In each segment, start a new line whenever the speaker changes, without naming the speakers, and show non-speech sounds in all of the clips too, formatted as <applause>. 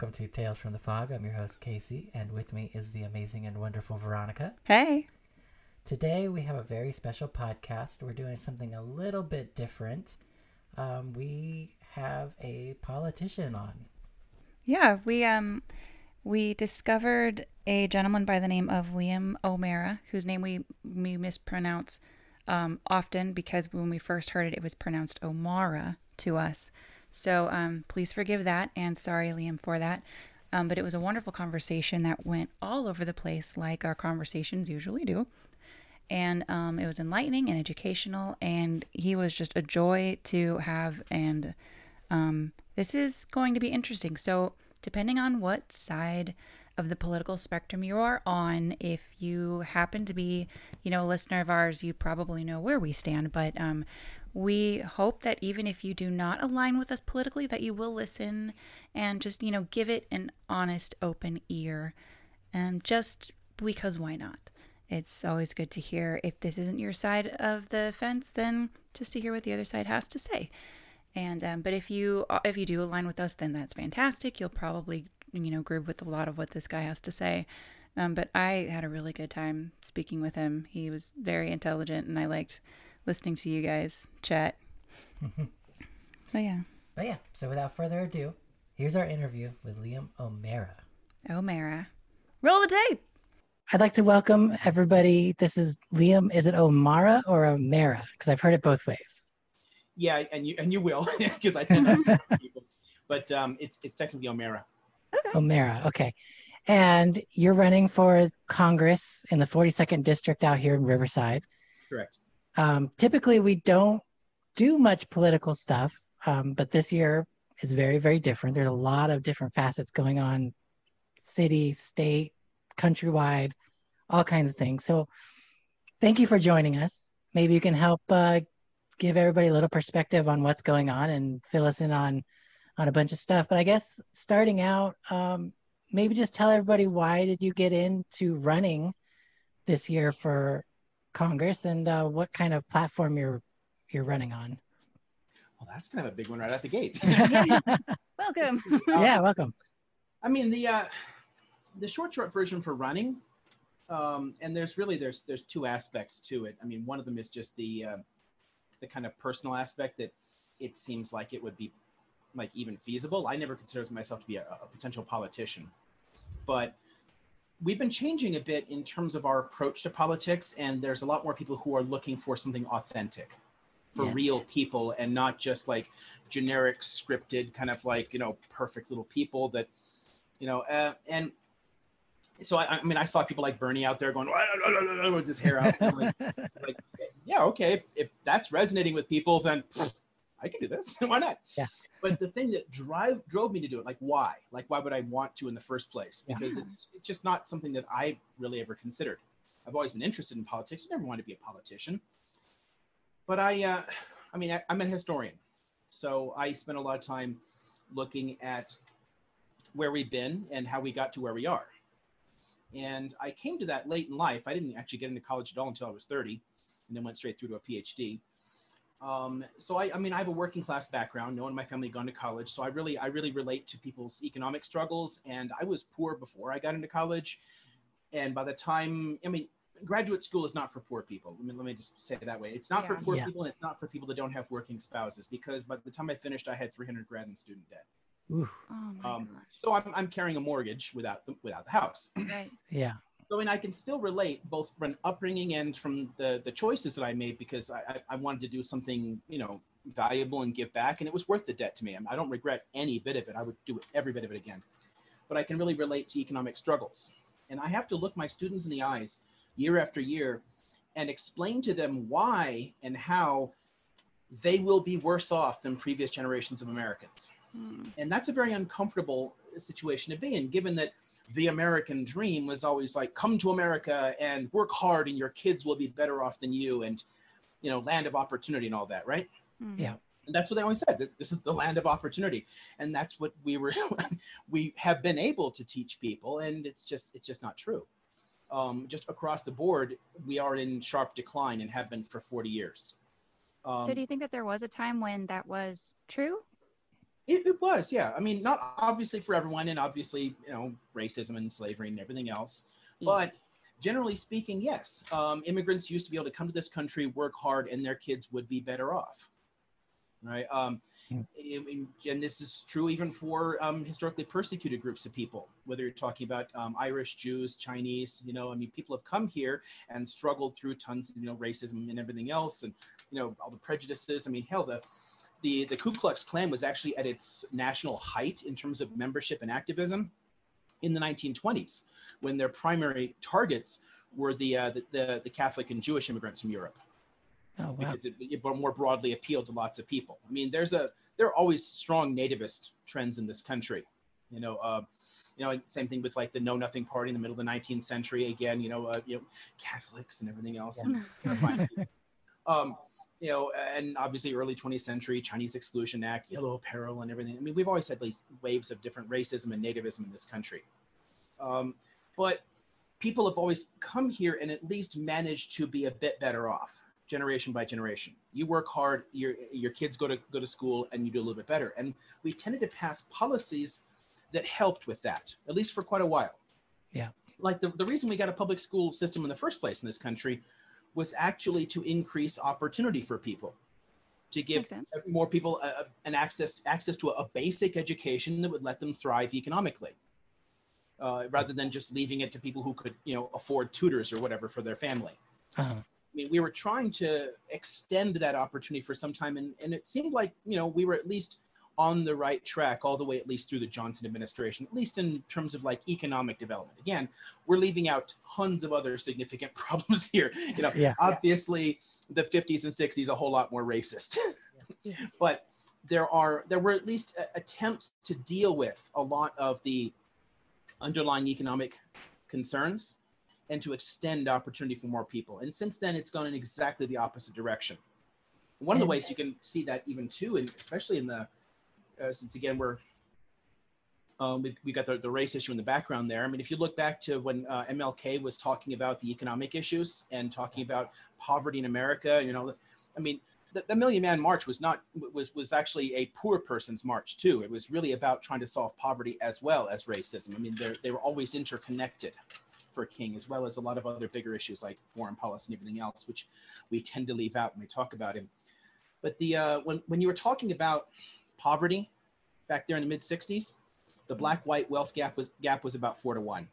welcome to Tales from the Fog. I'm your host, Casey, and with me is the amazing and wonderful Veronica.
Hey.
Today we have a very special podcast. We're doing something a little bit different. Um, we have a politician on.
Yeah, we um we discovered a gentleman by the name of Liam O'Mara, whose name we we mispronounce um, often because when we first heard it, it was pronounced O'Mara to us. So um, please forgive that, and sorry, Liam, for that. Um, but it was a wonderful conversation that went all over the place, like our conversations usually do. And um, it was enlightening and educational, and he was just a joy to have. And um, this is going to be interesting. So, depending on what side of the political spectrum you are on, if you happen to be, you know, a listener of ours, you probably know where we stand. But um, we hope that even if you do not align with us politically, that you will listen and just, you know, give it an honest, open ear. Um, just because why not? It's always good to hear. If this isn't your side of the fence, then just to hear what the other side has to say. And um, but if you if you do align with us, then that's fantastic. You'll probably you know groove with a lot of what this guy has to say. Um, but I had a really good time speaking with him. He was very intelligent, and I liked listening to you guys chat. <laughs> so yeah.
But yeah, so without further ado, here's our interview with Liam O'Mara.
O'Mara. Roll the tape.
I'd like to welcome everybody. This is Liam. Is it O'Mara or O'Mara? Because I've heard it both ways.
Yeah, and you and you will <laughs> because I tend to <laughs> people. But um, it's it's technically O'Mara.
Okay. O'Mara. Okay. And you're running for Congress in the 42nd district out here in Riverside.
Correct.
Um, typically, we don't do much political stuff, um, but this year is very, very different. There's a lot of different facets going on city, state, countrywide, all kinds of things. So, thank you for joining us. Maybe you can help uh, give everybody a little perspective on what's going on and fill us in on on a bunch of stuff. But I guess starting out, um, maybe just tell everybody why did you get into running this year for Congress and uh, what kind of platform you're you're running on.
Well, that's kind of a big one right out the gate. <laughs>
welcome. <laughs>
Um, yeah, welcome.
I mean the uh, the short short version for running, um, and there's really there's there's two aspects to it. I mean, one of them is just the uh, the kind of personal aspect that it seems like it would be like even feasible. I never considered myself to be a, a potential politician, but we've been changing a bit in terms of our approach to politics, and there's a lot more people who are looking for something authentic for yeah. real people and not just like generic scripted kind of like you know perfect little people that you know uh, and so I, I, mean i saw people like bernie out there going with his hair out like, <laughs> like, yeah okay if, if, that's resonating with people then pfft, I can do this. <laughs> why not?
Yeah.
But the thing that drive drove me to do it, like why? Like why would I want to in the first place? Because yeah. it's it's just not something that I really ever considered. I've always been interested in politics. I never wanted to be a politician. But I, uh, I mean, I, I'm a historian, so I spent a lot of time looking at where we've been and how we got to where we are. And I came to that late in life. I didn't actually get into college at all until I was 30, and then went straight through to a PhD. Um, so I, I mean, I have a working class background. No one in my family gone to college, so I really, I really relate to people's economic struggles. And I was poor before I got into college, and by the time, I mean, graduate school is not for poor people. Let me, let me just say it that way. It's not yeah. for poor yeah. people, and it's not for people that don't have working spouses. Because by the time I finished, I had 300 grand in student debt.
Oh um,
so I'm, I'm carrying a mortgage without the, without the house.
Right. <clears throat>
yeah.
So, and I can still relate both from upbringing and from the the choices that I made because I, I, wanted to do something, you know, valuable and give back, and it was worth the debt to me. I don't regret any bit of it. I would do every bit of it again. But I can really relate to economic struggles, and I have to look my students in the eyes year after year and explain to them why and how they will be worse off than previous generations of Americans. Hmm. And that's a very uncomfortable situation to be in, given that the American dream was always like, come to America and work hard, and your kids will be better off than you, and you know, land of opportunity and all that, right?
Mm-hmm. Yeah.
And that's what they always said. That this is the land of opportunity, and that's what we were, <laughs> we have been able to teach people, and it's just, it's just not true. Um, just across the board, we are in sharp decline and have been for 40 years.
Um, so, do you think that there was a time when that was true?
It, it, was, yeah. I mean, not obviously for everyone, and obviously, you know, racism and slavery and everything else. Yeah. But generally speaking, yes. Um, immigrants used to be able to come to this country, work hard, and their kids would be better off. Right. Um, hmm. and this is true even for um, historically persecuted groups of people, whether you're talking about um, Irish, Jews, Chinese, you know, I mean, people have come here and struggled through tons of, you know, racism and everything else and, you know, all the prejudices. I mean, hell, the, the, the Ku Klux Klan was actually at its national height in terms of membership and activism in the 1920s when their primary targets were the, uh, the, the, the, Catholic and Jewish immigrants from Europe. Oh, wow. Because it, it more broadly appealed to lots of people. I mean, there's a there are always strong nativist trends in this country. You know, uh, you know, same thing with like the Know Nothing Party in the middle of the 19th century. Again, you know, uh, you know, Catholics and everything else. Yeah. <laughs> um, you know, and obviously early 20th century Chinese Exclusion Act, yellow peril, and everything. I mean, we've always had these waves of different racism and nativism in this country. Um, but people have always come here and at least managed to be a bit better off generation by generation. You work hard, your your kids go to go to school, and you do a little bit better. And we tended to pass policies that helped with that, at least for quite a while.
Yeah.
Like the, the reason we got a public school system in the first place in this country was actually to increase opportunity for people to give more people a, an access access to a, basic education that would let them thrive economically uh, rather than just leaving it to people who could you know afford tutors or whatever for their family uh-huh. I mean, we were trying to extend that opportunity for some time, and, and it seemed like you know we were at least on the right track all the way at least through the Johnson administration, at least in terms of like economic development. Again, we're leaving out tons of other significant <laughs> problems here. You know, yeah. obviously the 50s and 60s a whole lot more racist. <laughs> but there are there were at least uh, attempts to deal with a lot of the underlying economic concerns and to extend opportunity for more people. And since then, it's gone in exactly the opposite direction. One of the ways you can see that even too, and especially in the uh, since again we're um, we've, we got the, the race issue in the background there. I mean, if you look back to when uh, MLK was talking about the economic issues and talking about poverty in America, you know, I mean, the, the Million Man March was not was was actually a poor person's march too. It was really about trying to solve poverty as well as racism. I mean, they were always interconnected for King, as well as a lot of other bigger issues like foreign policy and everything else, which we tend to leave out when we talk about him. But the uh, when when you were talking about poverty back there in the mid 60s, the black white wealth gap was gap was about four to one.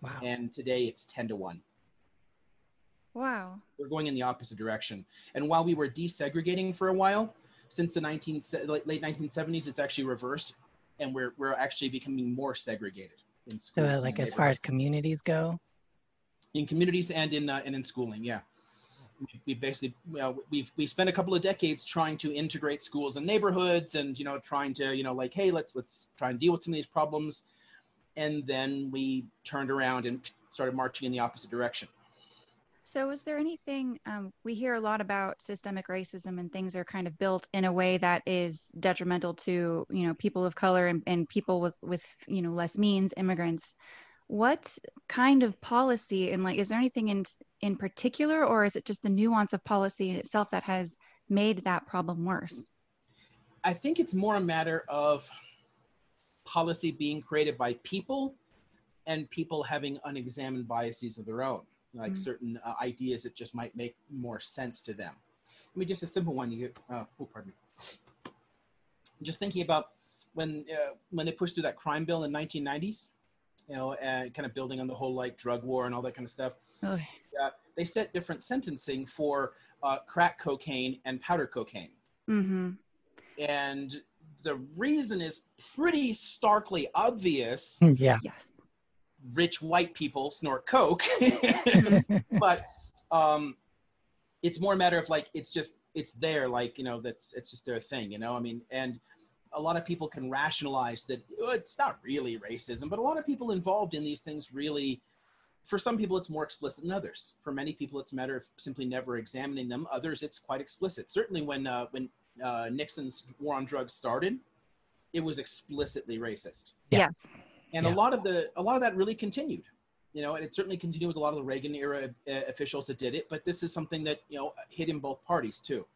Wow. And today it's 10 to one.
Wow.
We're going in the opposite direction. And while we were desegregating for a while, since the 19 late 1970s, it's actually reversed, and we're we're actually becoming more segregated in schools.
So, like as far as communities go.
In communities and in uh, and in schooling, yeah we basically you know, we've we spent a couple of decades trying to integrate schools and neighborhoods and you know trying to you know like hey let's let's try and deal with some of these problems. And then we turned around and started marching in the opposite direction.
So is there anything um, we hear a lot about systemic racism and things are kind of built in a way that is detrimental to you know people of color and, and people with with you know less means immigrants what kind of policy and like is there anything in in particular or is it just the nuance of policy in itself that has made that problem worse?
I think it's more a matter of policy being created by people and people having unexamined biases of their own like mm-hmm. certain uh, ideas that just might make more sense to them. I mean just a simple one you get uh, oh pardon me. Just thinking about when uh, when they pushed through that crime bill in 1990s you know, and kind of building on the whole like drug war and all that kind of stuff. Oh. Yeah, they set different sentencing for uh, crack cocaine and powder cocaine. Mm-hmm. And the reason is pretty starkly obvious.
Yeah.
Yes.
Rich white people snort coke, <laughs> <laughs> but um, it's more a matter of like it's just it's there, like you know that's it's just their thing, you know. I mean, and a lot of people can rationalize that oh, it's not really racism, but a lot of people involved in these things really, for some people, it's more explicit than others. For many people, it's a matter of simply never examining them. Others, it's quite explicit. Certainly, when uh, when uh, Nixon's war on drugs started, it was explicitly racist.
Yes,
and yeah. a lot of the a lot of that really continued. You know, and it certainly continued with a lot of the Reagan era uh, officials that did it. But this is something that you know hit in both parties too.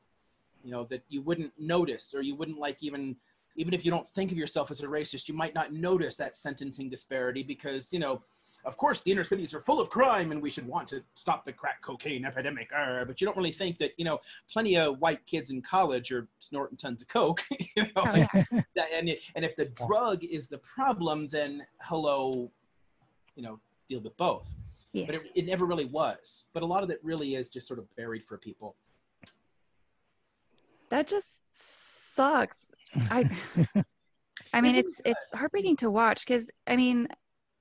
You know that you wouldn't notice or you wouldn't like even even if you don't think of yourself as a racist, you might not notice that sentencing disparity because, you know, of course, the inner cities are full of crime and we should want to stop the crack cocaine epidemic. Uh, but you don't really think that, you know, plenty of white kids in college are snorting tons of coke. <laughs> You know? oh, yeah. <laughs> and, and if the drug is the problem, then hello, you know, deal with both. Yeah. But it, it never really was. But a lot of it really is just sort of buried for people.
That just sucks. I I mean it's it's heartbreaking to watch because I mean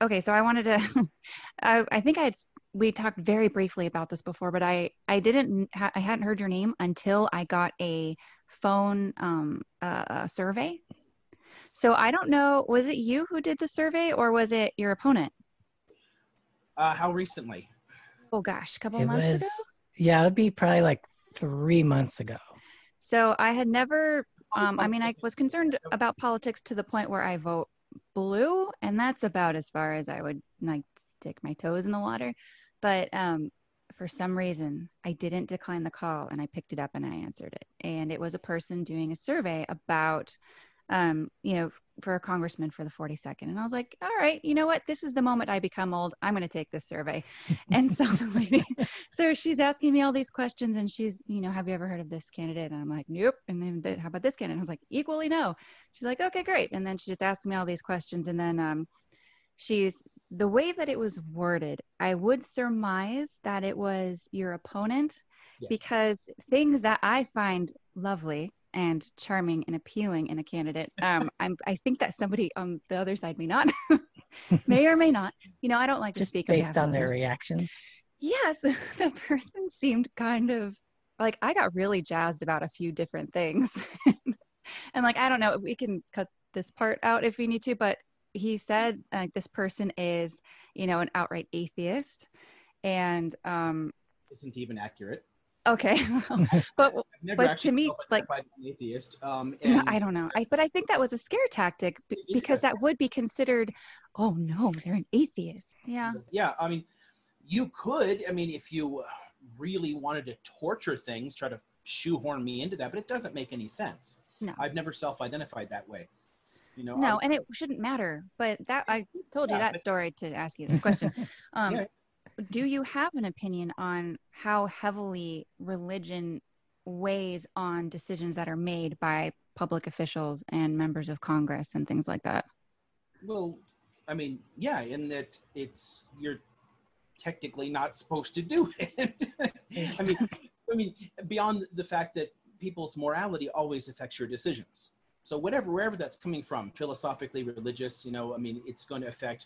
okay so I wanted to <laughs> I, I think I had we talked very briefly about this before but I I didn't ha- I hadn't heard your name until I got a phone um uh, survey. So I don't know was it you who did the survey or was it your opponent?
Uh how recently?
Oh gosh a couple it months was, ago?
Yeah it'd be probably like three months ago.
So I had never um, I mean, I was concerned about politics to the point where I vote blue, and that's about as far as I would like stick my toes in the water. But um, for some reason, I didn't decline the call, and I picked it up and I answered it. And it was a person doing a survey about um, you know, for a congressman for the 42nd. And I was like, all right, you know what? This is the moment I become old. I'm going to take this survey. <laughs> and so the lady, so she's asking me all these questions and she's, you know, have you ever heard of this candidate? And I'm like, nope. And then the, how about this candidate? And I was like, equally no. She's like, okay, great. And then she just asked me all these questions. And then um, she's, the way that it was worded, I would surmise that it was your opponent yes. because things that I find lovely and charming and appealing in a candidate. Um, <laughs> I'm, I think that somebody on the other side may not, <laughs> may or may not. You know, I don't like
just
to speak
based on, on their reactions.
Yes, <laughs> the person seemed kind of like I got really jazzed about a few different things, and like I don't know, we can cut this part out if we need to, but he said like this person is, you know, an outright atheist, and um,
isn't even accurate.
Okay, <laughs> <laughs> but but to me, like
an atheist. Um, <laughs>
and, I don't know. I but I think that was a scare tactic b- because that would be considered. Oh no, they're an atheist. Yeah.
Yeah, I mean, you could. I mean, if you really wanted to torture things, try to shoehorn me into that, but it doesn't make any sense.
No,
I've never self-identified that way. You know.
No, I, and it shouldn't matter. But that I told you that but, story to ask you this question. Um, yeah do you have an opinion on how heavily religion weighs on decisions that are made by public officials and members of Congress and things like that?
Well, I mean, yeah, in that it's you're technically not supposed to do <laughs> it. I mean, I mean, beyond the fact that people's morality always affects your decisions. So whatever, wherever that's coming from, philosophically, religious, you know, I mean, it's going to affect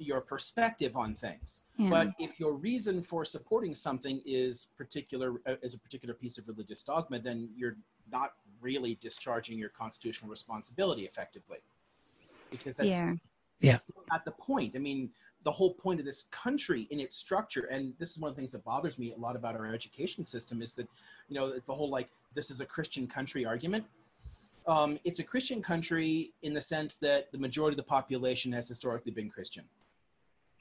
your perspective on things. Yeah. But if your reason for supporting something is particular uh, is a particular piece of religious dogma, then you're not really discharging your constitutional responsibility effectively. Because that's,
yeah.
that's yeah. not the point. I mean, the whole point of this country in its structure, and this is one of the things that bothers me a lot about our education system, is that, you know, the whole like, this is a Christian country argument. Um, it's a Christian country in the sense that the majority of the population has historically been Christian.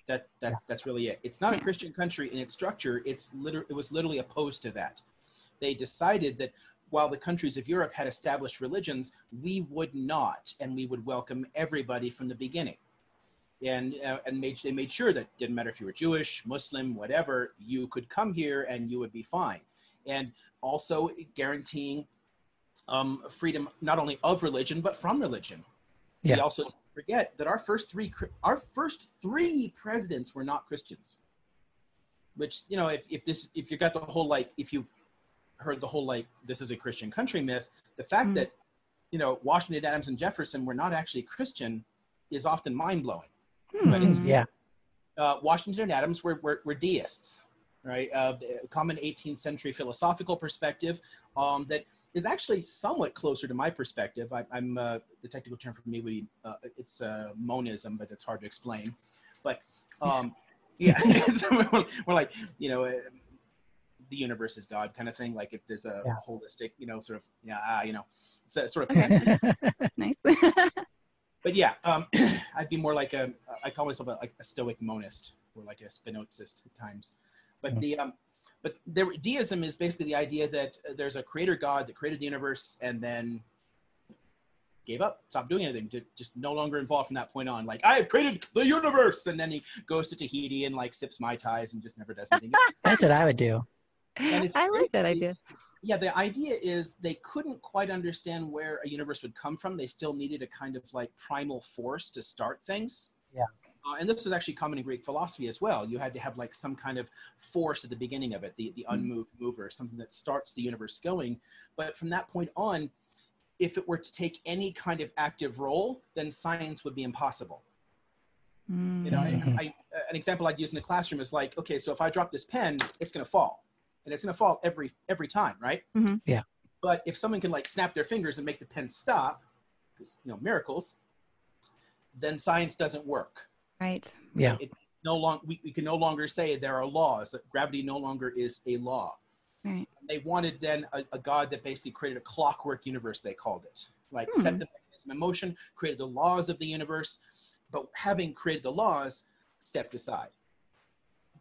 That that's yeah. that's really it. It's not a Christian country in its structure. It's liter- it was literally opposed to that. They decided that while the countries of Europe had established religions, we would not, and we would welcome everybody from the beginning. And uh, and made they made sure that didn't matter if you were Jewish, Muslim, whatever, you could come here and you would be fine. And also guaranteeing um, freedom not only of religion but from religion. Yeah. We also forget that our first three our first three presidents were not Christians. Which you know, if if this if you got the whole like if you've heard the whole like this is a Christian country myth, the fact mm. that you know Washington, Adams, and Jefferson were not actually Christian is often mind blowing.
Mm. Yeah.
Uh, Washington and Adams were, were, were deists, right? Uh, common 18th century philosophical perspective um, that is actually somewhat closer to my perspective. I, am uh, the technical term for me would be uh, it's uh, monism, but it's hard to explain. But um, <laughs> yeah, <laughs> we're, we're, like you know. Uh, the universe is God kind of thing. Like if there's a, yeah. a holistic, you know, sort of, yeah, uh, you know, it's a sort of <laughs>
nice.
but yeah, um, <clears throat> I'd be more like a, I call myself a, like a stoic monist or like a Spinozist at times. But mm-hmm. the, um, but there, deism is basically the idea that there's a creator God that created the universe, and then gave up, stopped doing anything, just no longer involved from that point on. Like I have created the universe, and then he goes to Tahiti and like sips mai tais and just never does anything. <laughs>
That's what I would do.
I like that idea.
Yeah, the idea is they couldn't quite understand where a universe would come from. They still needed a kind of like primal force to start things.
Yeah.
Uh, and this was actually common in Greek philosophy as well. You had to have like some kind of force at the beginning of it, the, the unmoved mover, something that starts the universe going. But from that point on, if it were to take any kind of active role, then science would be impossible. Mm. You know, I, I, an example I'd use in the classroom is like, okay, so if I drop this pen, it's going to fall, and it's going to fall every every time, right?
Mm-hmm. Yeah.
But if someone can like snap their fingers and make the pen stop, because you know miracles, then science doesn't work.
Right.
Yeah.
It no long we, we can no longer say there are laws that gravity no longer is a law.
Right.
They wanted then a, a, god that basically created a clockwork universe. They called it like hmm. set the mechanism in motion, created the laws of the universe, but having created the laws, stepped aside.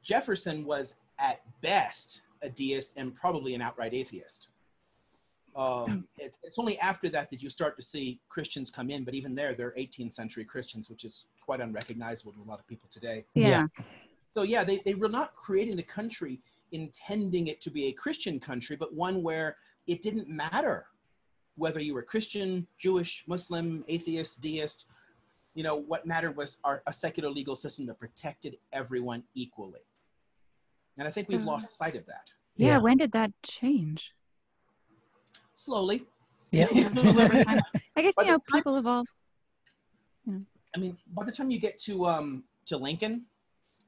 Jefferson was at best a deist and probably an outright atheist. Um, it, it's only after that that you start to see Christians come in, but even there, they're 18th century Christians, which is quite unrecognizable to a lot of people today.
Yeah.
So yeah, they, they were not creating the country intending it to be a Christian country, but one where it didn't matter whether you were Christian, Jewish, Muslim, atheist, deist. You know, what mattered was our, a secular legal system that protected everyone equally. And I think we've uh, lost sight of that.
Yeah, yeah, when did that change?
Slowly.
Yeah. <laughs>
I guess, you know, people evolve.
I mean, by the time you get to um, to Lincoln,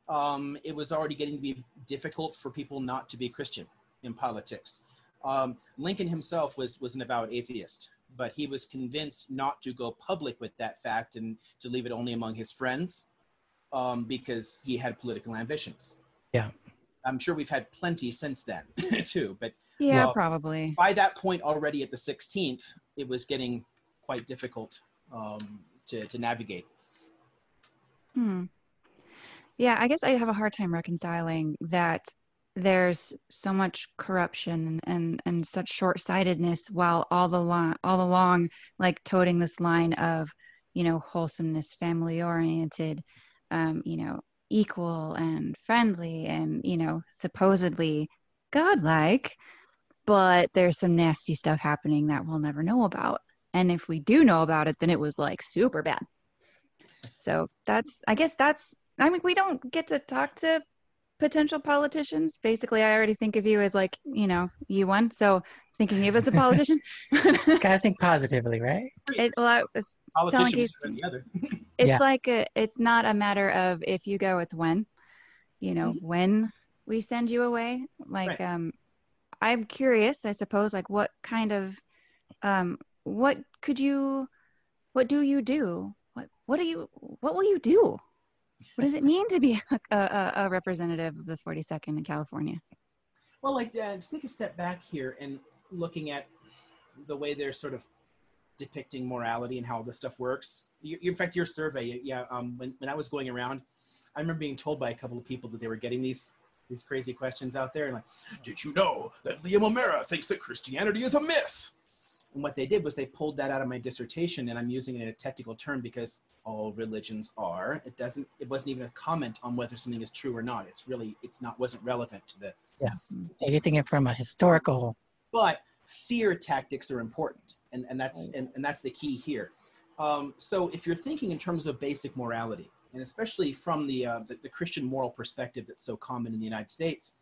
um, it was already getting to be difficult for people not to be Christian in politics. Um, Lincoln himself was was an avowed atheist, but he was convinced not to go public with that fact and to leave it only among his friends um, because he had political ambitions.
Yeah,
I'm sure we've had plenty since then <laughs> too. But
yeah, well, probably
by that point already at the 16th, it was getting quite difficult um, to to navigate.
Hmm. Yeah, I guess I have a hard time reconciling that there's so much corruption and and such short-sightedness while all the long all along like toting this line of you know wholesomeness family oriented um you know equal and friendly and you know supposedly godlike but there's some nasty stuff happening that we'll never know about and if we do know about it then it was like super bad so that's i guess that's i mean we don't get to talk to potential politicians. Basically, I already think of you as like, you know, you won. So thinking of you as a politician. <laughs>
Gotta think positively, right?
It, well, I was telling you, <laughs> it's yeah. like a, it's not a matter of if you go, it's when. You know, mm-hmm. when we send you away. Like, right. um, I'm curious. I suppose, like, what kind of, um, what could you, what do you do? What what do you, what will you do? what does it mean to be <laughs> a, a, a representative of the 42nd in California?
Well, like uh, to take a step back here and looking at the way they're sort of depicting morality and how this stuff works. You, in fact, your survey, yeah, um, when, when I was going around, I remember being told by a couple of people that they were getting these these crazy questions out there, and like, did you know that Liam O'Mara thinks that Christianity is a myth? And what they did was they pulled that out of my dissertation, and I'm using it in a technical term because all religions are. It doesn't. It wasn't even a comment on whether something is true or not. It's really. It's not. wasn't relevant to the.
Yeah, taking it from a historical.
But fear tactics are important, and and that's and, and that's the key here. Um, so if you're thinking in terms of basic morality, and especially from the, uh, the the Christian moral perspective that's so common in the United States,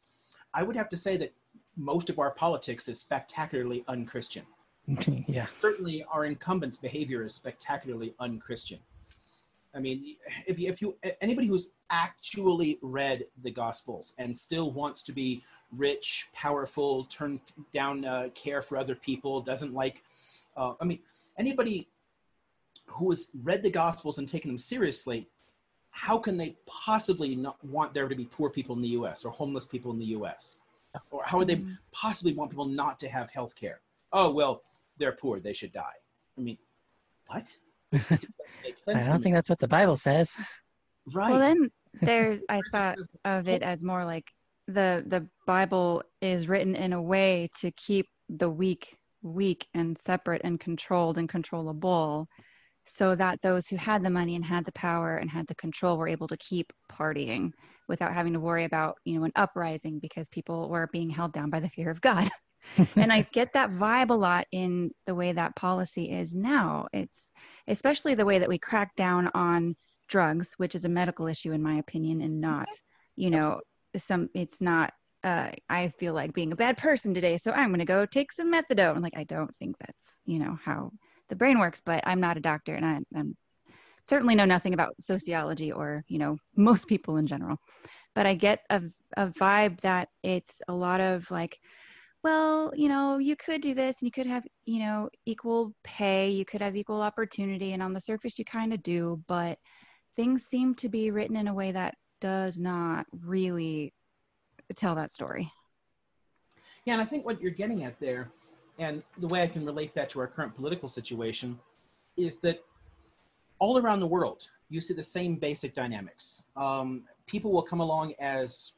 I would have to say that most of our politics is spectacularly unchristian. <laughs>
yeah.
Certainly, our incumbents' behavior is spectacularly unchristian. I mean, if you, if you anybody who's actually read the Gospels and still wants to be rich, powerful, turn down uh, care for other people, doesn't like, uh, I mean, anybody who has read the Gospels and taken them seriously, how can they possibly not want there to be poor people in the U.S. or homeless people in the U.S. Or how would they mm-hmm. possibly want people not to have health care? Oh well, they're poor, they should die. I mean, what? <laughs>
I don't think that's what the Bible says.
Right.
Well, then there's I <laughs> thought of it as more like the the Bible is written in a way to keep the weak weak and separate and controlled and controllable so that those who had the money and had the power and had the control were able to keep partying without having to worry about you know an uprising because people were being held down by the fear of god. <laughs> And i get that vibe a lot in the way that policy is now. It's especially the way that we crack down on drugs which is a medical issue in my opinion and not you know some it's not uh, I feel like being a bad person today, so I'm going to go take some methadone. Like, I don't think that's, you know, how the brain works, but I'm not a doctor and I, I'm certainly know nothing about sociology or, you know, <laughs> most people in general. But I get a, a vibe that it's a lot of like, well, you know, you could do this and you could have, you know, equal pay, you could have equal opportunity. And on the surface, you kind of do, but things seem to be written in a way that does not really tell that story.
Yeah, and I think what you're getting at there, and the way I can relate that to our current political situation, is that all around the world, you see the same basic dynamics. Um, people will come along as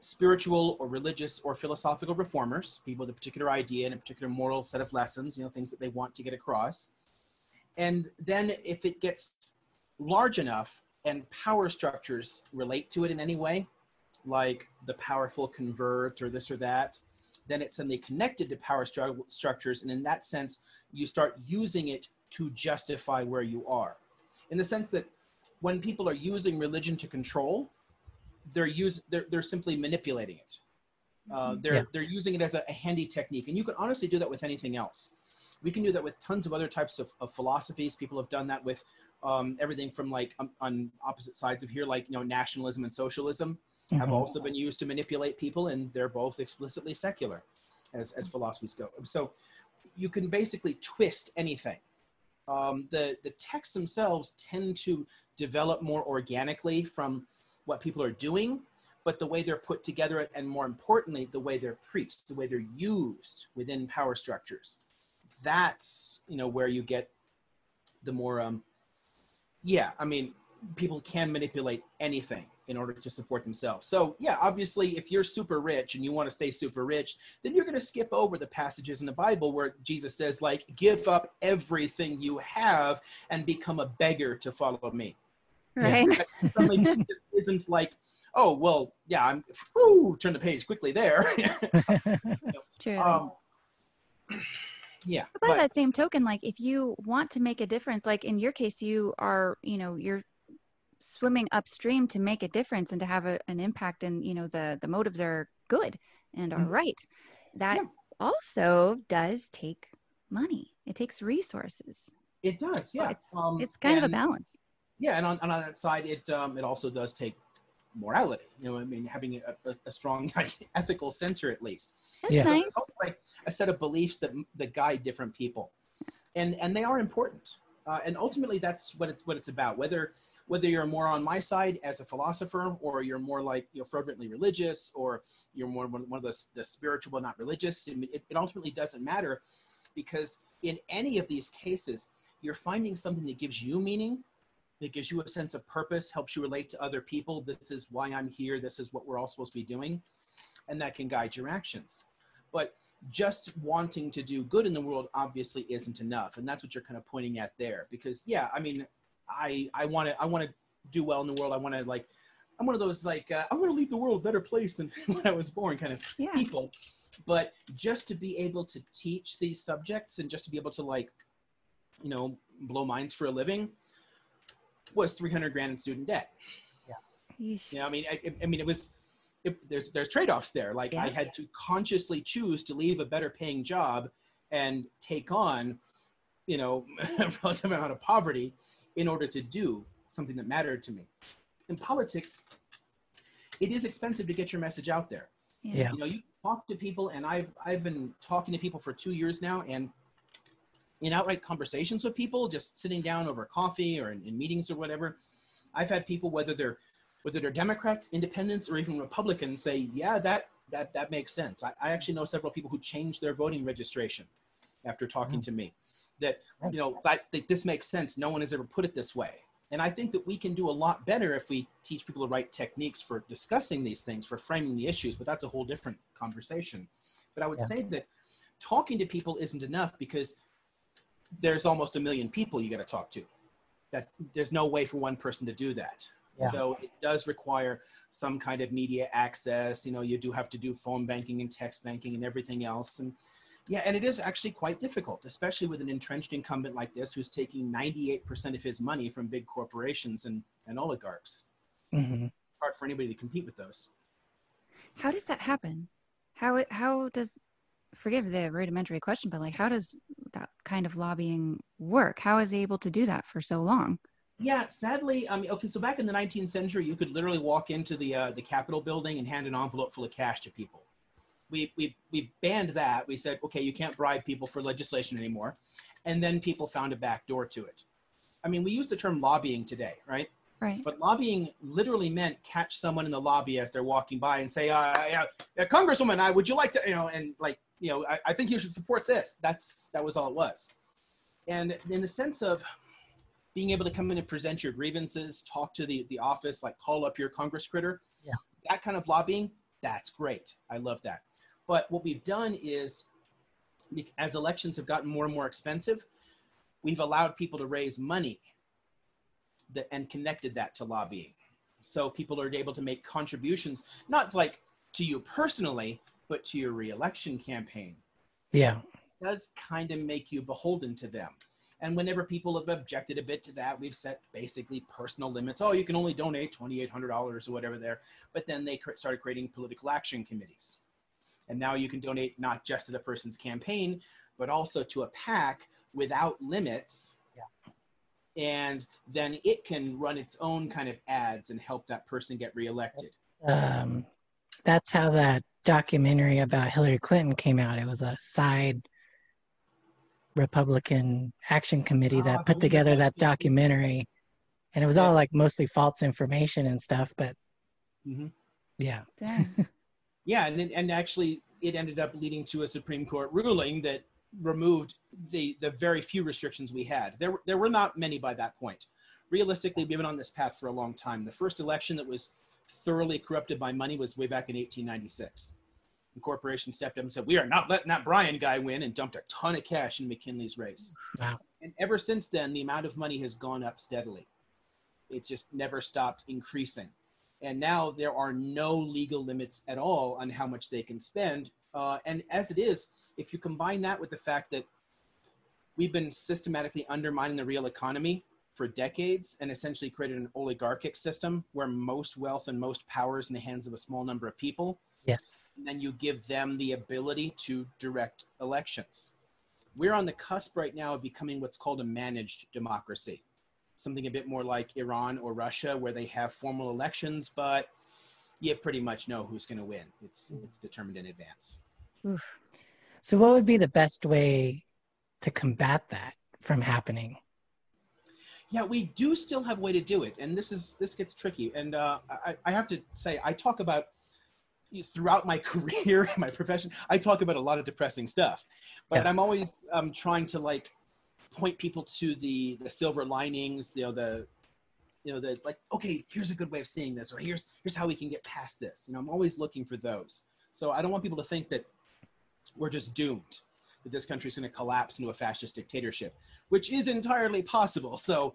spiritual or religious or philosophical reformers, people with a particular idea and a particular moral set of lessons, you know, things that they want to get across. And then if it gets large enough and power structures relate to it in any way, like the powerful convert or this or that, then it's suddenly connected to power stru- structures. And in that sense, you start using it to justify where you are. In the sense that when people are using religion to control, they're, use, they're, they're simply manipulating it. Uh, they're, yeah. they're using it as a, a, handy technique. And you can honestly do that with anything else. We can do that with tons of other types of, of philosophies. People have done that with um, everything from like um, on opposite sides of here, like, you know, nationalism and socialism mm-hmm. have also been used to manipulate people, and they're both explicitly secular as, as philosophies go. So you can basically twist anything. Um, the, the texts themselves tend to develop more organically from what people are doing, but the way they're put together, and more importantly, the way they're preached, the way they're used within power structures, that's you know where you get the more um, yeah i mean people can manipulate anything in order to support themselves. So, yeah, obviously, if you're super rich and you want to stay super rich, then you're going to skip over the passages in the Bible where Jesus says, like, give up everything you have and become a beggar to follow me.
Right.
Suddenly <laughs> isn't like, oh, well, yeah, I'm, whoo, turn the page quickly there. <laughs>
True. Um, <clears throat>
yeah.
But by but, that same token, like, if you want to make a difference, like in your case, you are, you know, you're swimming upstream to make a difference and to have a, an impact and you know the the motives are good and are mm-hmm. right. That yeah. also does take money. It takes resources.
It does yeah.
It's, um, it's kind and, of a balance.
Yeah and on, and on that side it um, it also does take morality you know i mean? Having a, a, a strong <laughs> ethical center at least.
That's yeah nice.
so it's like a set of beliefs that that guide different people. And and they are important uh, and ultimately that's what it's what it's about. Whether whether you're more on my side as a philosopher or you're more like you know fervently religious or you're more one of the, the spiritual not religious it, it ultimately doesn't matter because in any of these cases you're finding something that gives you meaning that gives you a sense of purpose helps you relate to other people. This is why i'm here. This is what we're all supposed to be doing. And that can guide your actions but just wanting to do good in the world obviously isn't enough. And that's what you're kind of pointing at there. Because yeah i mean i i want to i want to do well in the world. I want to like i'm one of those like uh, i want to leave the world a better place than <laughs> when i was born kind of yeah. people. But just to be able to teach these subjects and just to be able to like you know blow minds for a living was 300 grand in student debt. Yeah. You know i mean I, I mean it was if there's there's trade-offs there. Like yeah. i had to consciously choose to leave a better paying job and take on you know a <laughs> relative amount of poverty in order to do something that mattered to me. In politics it is expensive to get your message out there.
Yeah.
You know you talk to people and i've i've been talking to people for two years now and in outright conversations with people just sitting down over coffee or in, in meetings or whatever i've had people whether they're whether they're Democrats, independents, or even Republicans, say, yeah, that that that makes sense. I, I actually know several people who changed their voting registration after talking mm. to me. That you know that, that, this makes sense. No one has ever put it this way. And I think that we can do a lot better if we teach people the right techniques for discussing these things, for framing the issues, but that's a whole different conversation. But I would yeah. say that talking to people isn't enough because there's almost a million people you got to talk to. That there's no way for one person to do that. Yeah. So it does require some kind of media access. You know, you do have to do phone banking and text banking and everything else. And yeah, and it is actually quite difficult, especially with an entrenched incumbent like this who's taking 98% of his money from big corporations and, and oligarchs. Mm-hmm. Hard for anybody to compete with those.
How does that happen? How how does forgive the rudimentary question, but like how does that kind of lobbying work? How is he able to do that for so long?
Yeah, sadly, I mean, okay, so back in the 19th century, you could literally walk into the uh, the Capitol building and hand an envelope full of cash to people we, we, we banned that. We said, okay, you can't bribe people for legislation anymore. And then people found a back door to it. I mean, we use the term lobbying today, right?
Right.
But lobbying literally meant catch someone in the lobby as they're walking by and say, uh, yeah, Congresswoman, I would you like to, you know, and like, you know, I, I think you should support this. That's that was all it was. And in the sense of being able to come in and present your grievances, talk to the, the office, like call up your Congress critter,
yeah.
that kind of lobbying, that's great. I love that. But what we've done is, as elections have gotten more and more expensive, we've allowed people to raise money that, and connected that to lobbying. So people are able to make contributions, not like to you personally, but to your reelection campaign.
Yeah.
It does kind of make you beholden to them. And whenever people have objected a bit to that, we've set basically personal limits. Oh, you can only donate $2,800 or whatever there. But then they started creating political action committees. And now you can donate not just to the person's campaign, but also to a PAC without limits.
Yeah.
And then it can run its own kind of ads and help that person get reelected.
Um, that's how that documentary about Hillary Clinton came out. It was a side Republican Action Committee that ah, put together that documentary, and it was all like mostly false information and stuff. But mm-hmm. yeah, <laughs>
yeah, and and actually, it ended up leading to a Supreme Court ruling that removed the the very few restrictions we had. There there were not many by that point. Realistically, we've been on this path for a long time. The first election that was thoroughly corrupted by money was way back in 1896. The corporation stepped up and said, "We are not letting that Bryan guy win," and dumped a ton of cash in McKinley's race.
Wow.
And ever since then, the amount of money has gone up steadily. It just never stopped increasing. And now there are no legal limits at all on how much they can spend. Uh, and as it is, if you combine that with the fact that we've been systematically undermining the real economy for decades and essentially created an oligarchic system where most wealth and most power is in the hands of a small number of people.
Yes.
And then you give them the ability to direct elections. We're on the cusp right now of becoming what's called a managed democracy something a bit more like Iran or Russia, where they have formal elections, but you pretty much know who's going to win. It's mm. it's determined in advance.
Oof. So, what would be the best way to combat that from happening?
Yeah, we do still have a way to do it, and this is this gets tricky. And uh, I, I have to say, I talk about throughout my <laughs> career, my profession, I talk about a lot of depressing stuff, but yeah. I'm always um, trying to like point people to the the silver linings you know the you know the like okay here's a good way of seeing this or here's here's how we can get past this. You know i'm always looking for those. So i don't want people to think that we're just doomed that this country is going to collapse into a fascist dictatorship which is entirely possible. So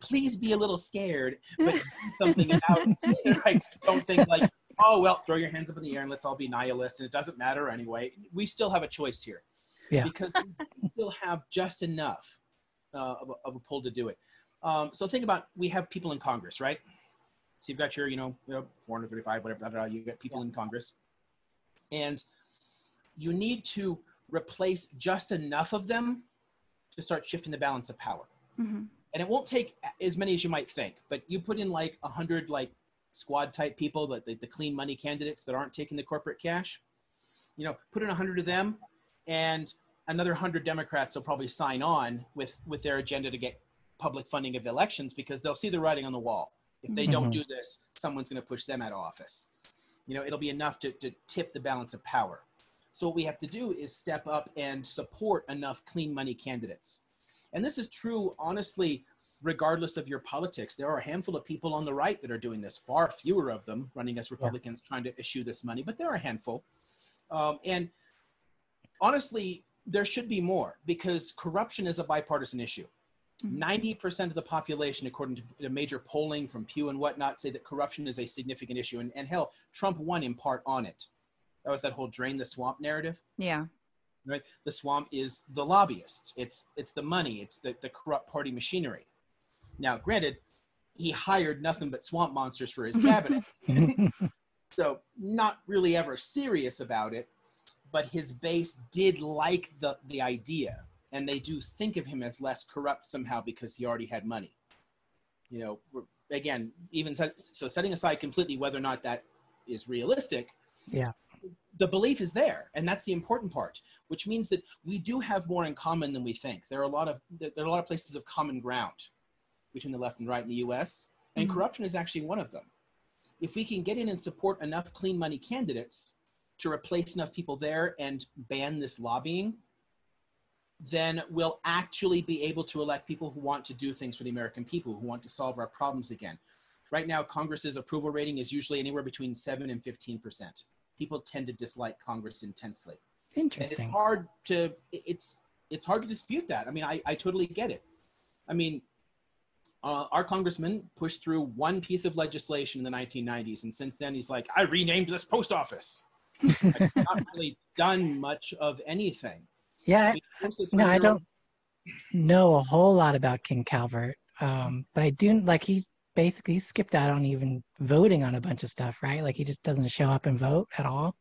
please be a little scared but <laughs> something about it. Don't think like oh well throw your hands up in the air and let's all be nihilists and it doesn't matter anyway we still have a choice here
yeah.
because we still have just enough uh, of, a, of, a, pull to do it. Um, so think about we have people in Congress, right? So you've got your, you know, you know 435, whatever, blah, blah, blah, you get people yeah. in Congress, and you need to replace just enough of them to start shifting the balance of power. Mm-hmm. And it won't take as many as you might think, but you put in like a hundred like squad type people, that the, the clean money candidates that aren't taking the corporate cash. You know, put in a hundred of them, and another 100 democrats will probably sign on with with their agenda to get public funding of elections because they'll see the writing on the wall if they mm-hmm. don't do this someone's going to push them out of office you know it'll be enough to, to tip the balance of power so what we have to do is step up and support enough clean money candidates and this is true honestly regardless of your politics, there are a handful of people on the right that are doing this. Far fewer of them running as Republicans yeah. trying to issue this money, but there are a handful. Um, and honestly, there should be more because corruption is a bipartisan issue. 90% mm-hmm. of the population, according to major polling from Pew and whatnot, say that corruption is a significant issue. And, and hell, Trump won in part on it. That was that whole drain the swamp narrative.
Yeah.
Right. The swamp is the lobbyists. It's it's the money. It's the, the corrupt party machinery. Now, granted, he hired nothing but swamp monsters for his cabinet. <laughs> <laughs> so not really ever serious about it, but his base did like the, the idea. And they do think of him as less corrupt somehow because he already had money. You know, again, even so, so setting aside completely whether or not that is realistic.
Yeah
the belief is there and that's the important part which means that we do have more in common than we think there are a lot of there are a lot of places of common ground between the left and right in the us and mm-hmm. corruption is actually one of them if we can get in and support enough clean money candidates to replace enough people there and ban this lobbying then we'll actually be able to elect people who want to do things for the american people who want to solve our problems again right now congress's approval rating is usually anywhere between 7 and 15 percent people tend to dislike Congress intensely.
Interesting.
And it's hard to it's it's hard to dispute that. I mean, I, I totally get it. I mean, uh, our congressman pushed through one piece of legislation in the 1990s, and since then he's like, I renamed this post office. I've not <laughs> really done much of anything.
Yeah, no, I don't know a whole lot about Ken Calvert, um, but I do like he basically skipped out on even voting on a bunch of stuff, right? Like he just doesn't show up and vote at all.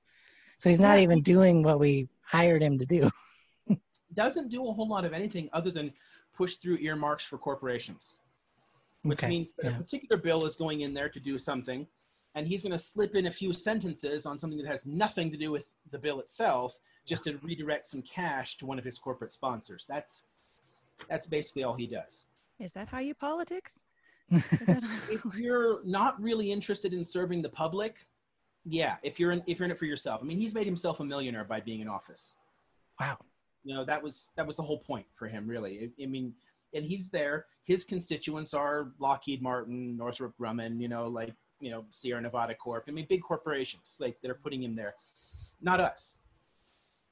So he's not yeah. even doing what we hired him to do. <laughs>
doesn't do a whole lot of anything other than push through earmarks for corporations, which okay. means that yeah. a particular bill is going in there to do something, and he's going to slip in a few sentences on something that has nothing to do with the bill itself, just to redirect some cash to one of his corporate sponsors. That's that's basically all he does.
Is that how you politics? <laughs>
if <laughs> you're not really interested in serving the public, yeah, if you're in if you're in it for yourself. I mean, he's made himself a millionaire by being in office.
Wow.
You know, that was that was the whole point for him, really. I, I mean, and he's there. His constituents are Lockheed Martin, Northrop Grumman, you know, like you know, Sierra Nevada Corp. I mean, big corporations like that are putting him there. Not us.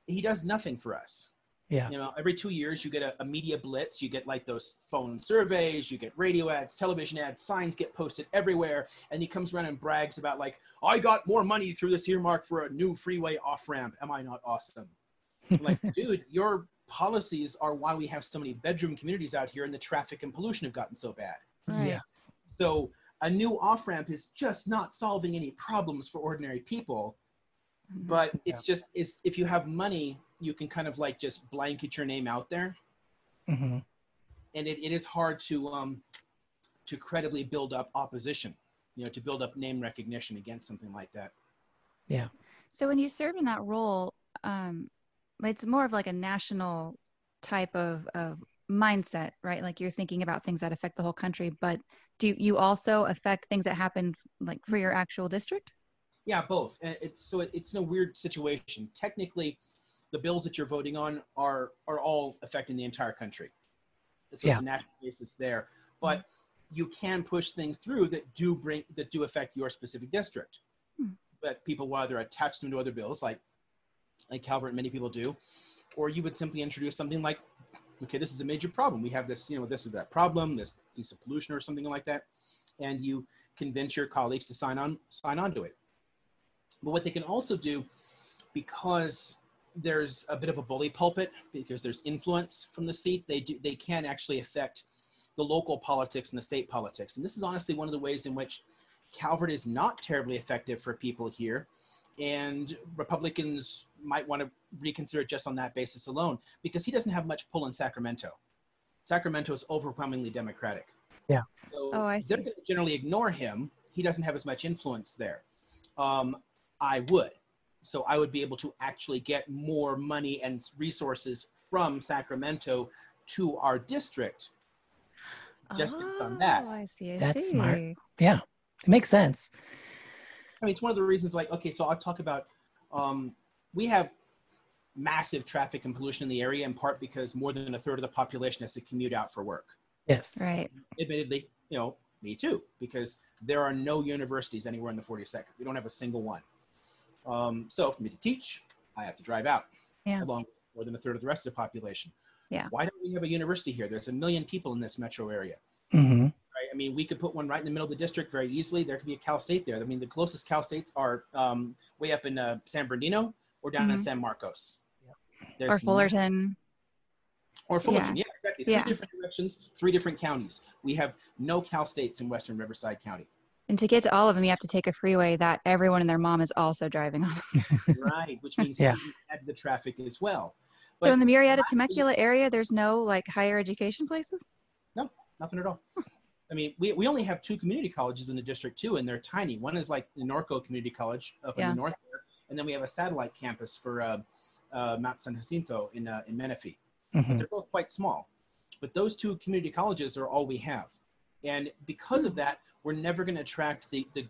He does nothing for us.
Yeah.
You know, every two years you get a, a, media blitz. You get like those phone surveys, you get radio ads, television ads, signs get posted everywhere. And he comes around and brags about like, I got more money through this earmark for a new freeway off ramp. Am I not awesome? like, <laughs> dude, your policies are why we have so many bedroom communities out here and the traffic and pollution have gotten so bad.
Right. Yeah.
So a new off ramp is just not solving any problems for ordinary people. Mm-hmm. But it's just is if you have money you can kind of like just blanket your name out there.
Mm-hmm.
And it, it is hard to um, to credibly build up opposition, you know, to build up name recognition against something like that.
Yeah.
So when you serve in that role, um, it's more of like a national type of, of mindset, right? Like you're thinking about things that affect the whole country, but do you also affect things that happen like for your actual district?
Yeah, both. It's so it's a weird situation. Technically, the bills that you're voting on are are all affecting the entire country. So yeah. it's a national basis there, but you can push things through that do bring that do affect your specific district. Hmm. But people will either attach them to other bills, like like Calvert, many people do, or you would simply introduce something like, okay, this is a major problem. We have this, you know, this or that problem, this piece of pollution or something like that, and you convince your colleagues to sign on sign on to it. But what they can also do, because there's a bit of a bully pulpit because there's influence from the seat. They do they can actually affect the local politics and the state politics. And this is honestly one of the ways in which Calvert is not terribly effective for people here. And Republicans might want to reconsider it just on that basis alone because he doesn't have much pull in Sacramento. Sacramento is overwhelmingly Democratic.
Yeah.
So oh, I see. They're going to generally ignore him. He doesn't have as much influence there. Um, I would. So I would be able to actually get more money and resources from Sacramento to our district just oh, on that.
I see. I
That's
see.
smart. Yeah, it makes sense.
I mean, it's one of the reasons. Like, okay, so I'll talk about. Um, we have massive traffic and pollution in the area, in part because more than a third of the population has to commute out for work.
Yes.
Right.
Admittedly, you know, me too, because there are no universities anywhere in the 42nd. We don't have a single one. Um, so for me to teach, I have to drive out.
Yeah.
Along with more than a third of the rest of the population.
Yeah.
Why don't we have a university here? There's a million people in this metro area.
hmm
Right? I mean, we could put one right in the middle of the district very easily. There could be a Cal State there. I mean, the closest Cal States are um, way up in uh, San Bernardino or down in
Mhm.
San Marcos.
Or
There's
Fullerton.
or Fullerton. Yeah, exactly. Three
Yeah.
different directions, three different counties. We have no Cal States in Western Riverside County.
And to get to all of them, you have to take a freeway that everyone and their mom is also driving on. <laughs> <laughs>
right, which means
Yeah.
you add the traffic as well.
so in the Murrieta Temecula area, there's no like higher education places.
No, nothing at all. I mean, we, we only have two community colleges in the district too, and they're tiny. One is like the Norco Community College up in the north there, and then we have a satellite campus for uh, uh, Mount San Jacinto in uh, in Menifee.
hmm
They're both quite small, but those two community colleges are all we have, and because of that, we're never going to attract the the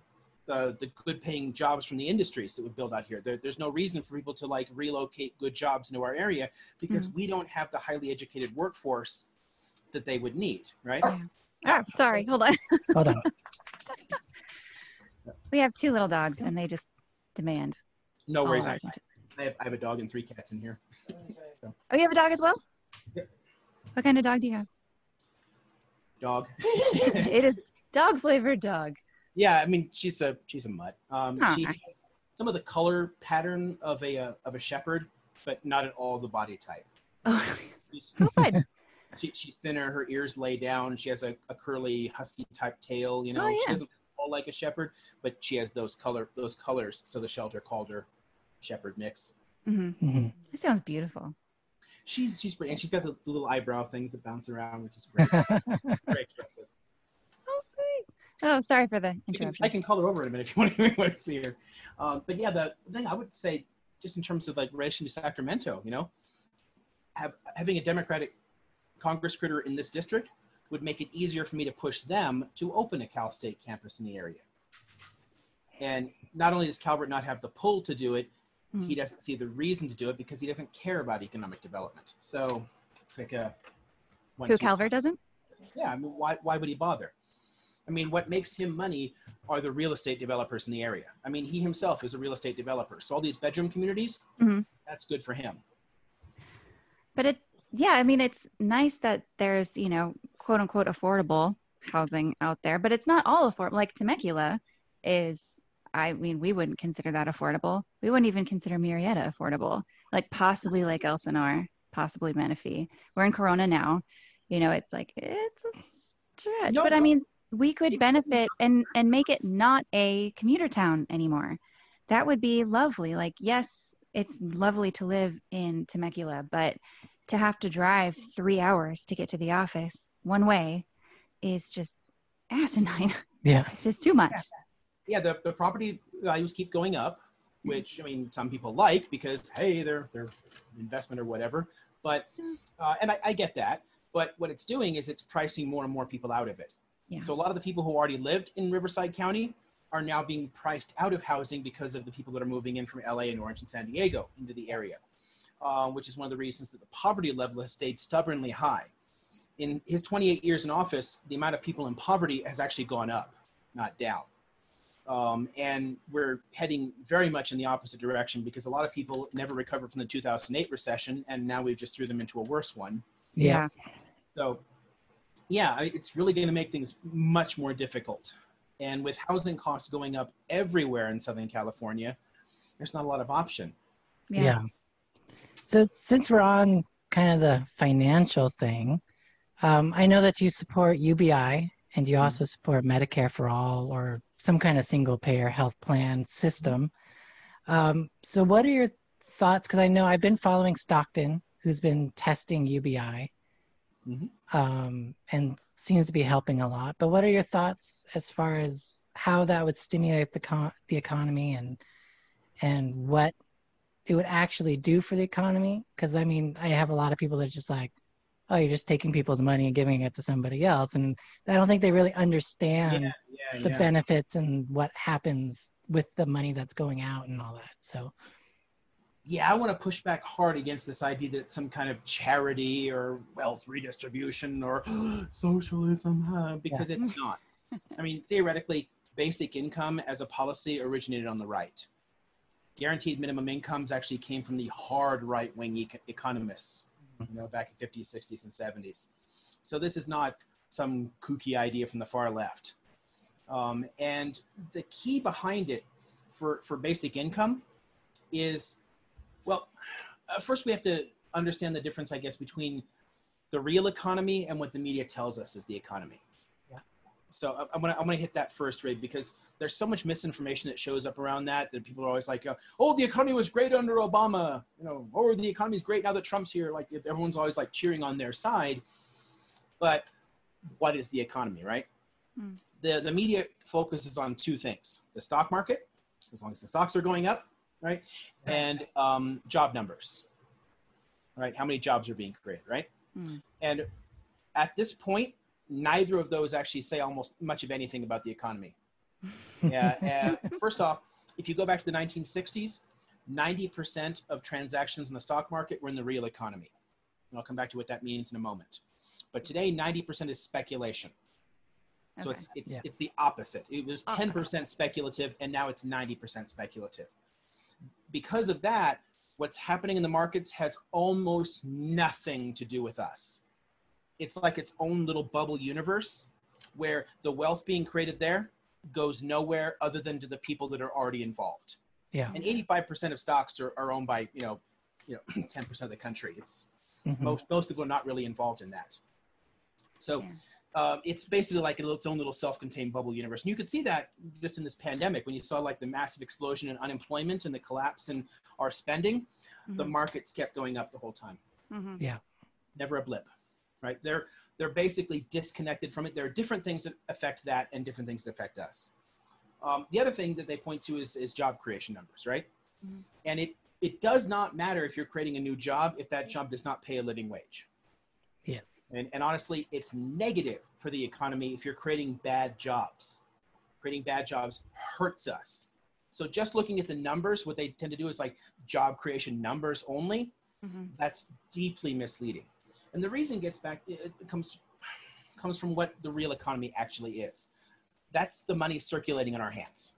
the, the good paying jobs from the industries that would build out here. There, there's no reason for people to like relocate good jobs into our area because we don't have the highly educated workforce that they would need, right?
Ah, sorry, hold on.
Hold on. <laughs>
We have two little dogs, and they just demand.
No
all
worries. I. I, have, I have a dog and three cats in here.
Oh, you have a dog as well?
Yep.
What kind of dog do you have?
Dog. <laughs>
it is dog flavored dog.
yeah, I mean she's a she's a mutt. Um,
Huh.
She has some of the color pattern of a uh, of a shepherd, but not at all the body type.
Oh,
She's,
so fun.
She, she's thinner. Her ears lay down. She has a, a curly husky type tail. You know,
Oh,
she
yeah.
doesn't look like a shepherd, but she has those color those colors. So the shelter called her shepherd mix.
hmm
hmm
That sounds beautiful.
She's she's pretty, and she's got the, the little eyebrow things that bounce around, which is <laughs> great. very expressive.
Oh, sweet. Oh, sorry for the
I can,
interruption.
I can call her over in a minute if you want to, want to see her. Um, but yeah, the thing I would say, just in terms of like relation to Sacramento, you know, have, having a Democratic Congress critter in this district would make it easier for me to push them to open a Cal State campus in the area. And not only does Calvert not have the pull to do it, he
Mhm.
doesn't see the reason to do it because he doesn't care about economic development. So it's like a one,
Who
two,
Calvert doesn't?
yeah, I mean, why, why would he bother? I mean, what makes him money are the real estate developers in the area. I mean, he himself is a real estate developer. So all these bedroom communities,
Mhm.
that's good for him.
But it, yeah, I mean, it's nice that there's, you know, quote unquote affordable housing out there, but it's not all affordable. Like Temecula is, I mean, we wouldn't consider that affordable. We wouldn't even consider Murrieta affordable. Like possibly Lake Elsinore, possibly Menifee. We're in Corona now. You know, it's like it's a stretch,
No,
but I mean, we could benefit and and make it not a commuter town anymore. That would be lovely. Like, yes, it's lovely to live in Temecula, but to have to drive three hours to get to the office one way is just asinine.
Yeah. <laughs>
It's just too much.
Yeah, the, the property values keep going up, which I mean, some people like because hey, they're they're investment or whatever. But uh, and I, I get that. But what it's doing is it's pricing more and more people out of it.
Yeah.
So a lot of the people who already lived in Riverside County are now being priced out of housing because of the people that are moving in from LA and Orange and San Diego into the area, um, which is one of the reasons that the poverty level has stayed stubbornly high. In his 28 years in office, the amount of people in poverty has actually gone up, not down. Um, and we're heading very much in the opposite direction because a lot of people never recovered from the 2008 recession, and now we've just threw them into a worse one.
Yeah.
So, yeah, it's really going to make things much more difficult. And with housing costs going up everywhere in Southern California, there's not a lot of option.
Yeah.
Yeah. So since we're on kind of the financial thing, um, I know that you support UBI and you also support Medicare for all or some kind of single payer health plan system. Um, so what are your thoughts? Because I know I've been following Stockton, who's been testing UBI
Mhm.
um, and seems to be helping a lot. But what are your thoughts as far as how that would stimulate the con- the economy and and what it would actually do for the economy because i mean i have a lot of people that are just like oh you're just taking people's money and giving it to somebody else and i don't think they really understand
yeah, yeah,
the
yeah.
benefits and what happens with the money that's going out and all that so
yeah, I want to push back hard against this idea that some kind of charity or wealth redistribution or <gasps> socialism, because it's not. I mean, theoretically, basic income as a policy originated on the right. Guaranteed minimum incomes actually came from the hard right wing e- economists, you know, back in 50s, 60s, and 70s. So this is not some kooky idea from the far left. Um, and the key behind it for, for basic income is well, uh, first we have to understand the difference, I guess, between the real economy and what the media tells us is the economy. So uh, I'm gonna I'm gonna hit that first, Ray, because there's so much misinformation that shows up around that that people are always like, uh, "Oh, the economy was great under Obama," you know, or the economy is great now that Trump's here. Like everyone's always like cheering on their side, but what is the economy, right? Mm. The the media focuses on two things: the stock market, as long as the stocks are going up, right? And um, job numbers, right? How many jobs are being created, right? Mm. And at this point, neither of those actually say almost much of anything about the economy. <laughs> yeah. first off, if you go back to the 1960s, 90% of transactions in the stock market were in the real economy. And I'll come back to what that means in a moment. But today, 90% is speculation. So it's it's yeah. it's the opposite. It was 10% speculative, and now it's 90% speculative because of that, what's happening in the markets has almost nothing to do with us. It's like its own little bubble universe where the wealth being created there goes nowhere other than to the people that are already involved. Yeah. And 85% of stocks are, are owned by, you know, you know, <clears throat> 10% of the country. It's mm-hmm. most, most people are not really involved in that. So yeah uh, it's basically like its own little self-contained bubble universe. And you could see that just in this pandemic when you saw like the massive explosion in unemployment and the collapse in our spending, mm-hmm. the markets kept going up the whole time.
Mm-hmm. Yeah,
never a blip, right? They're they're basically disconnected from it. There are different things that affect that and different things that affect us. Um, the other thing that they point to is is job creation numbers, right? Mm-hmm. And it it does not matter if you're creating a new job if that job does not pay a living wage.
Yes.
And, and honestly, it's negative for the economy if you're creating bad jobs. Creating bad jobs hurts us. So just looking at the numbers, what they tend to do is like job creation numbers only. Mm-hmm. That's deeply misleading. And the reason gets back it comes comes from what the real economy actually is. That's the money circulating in our hands.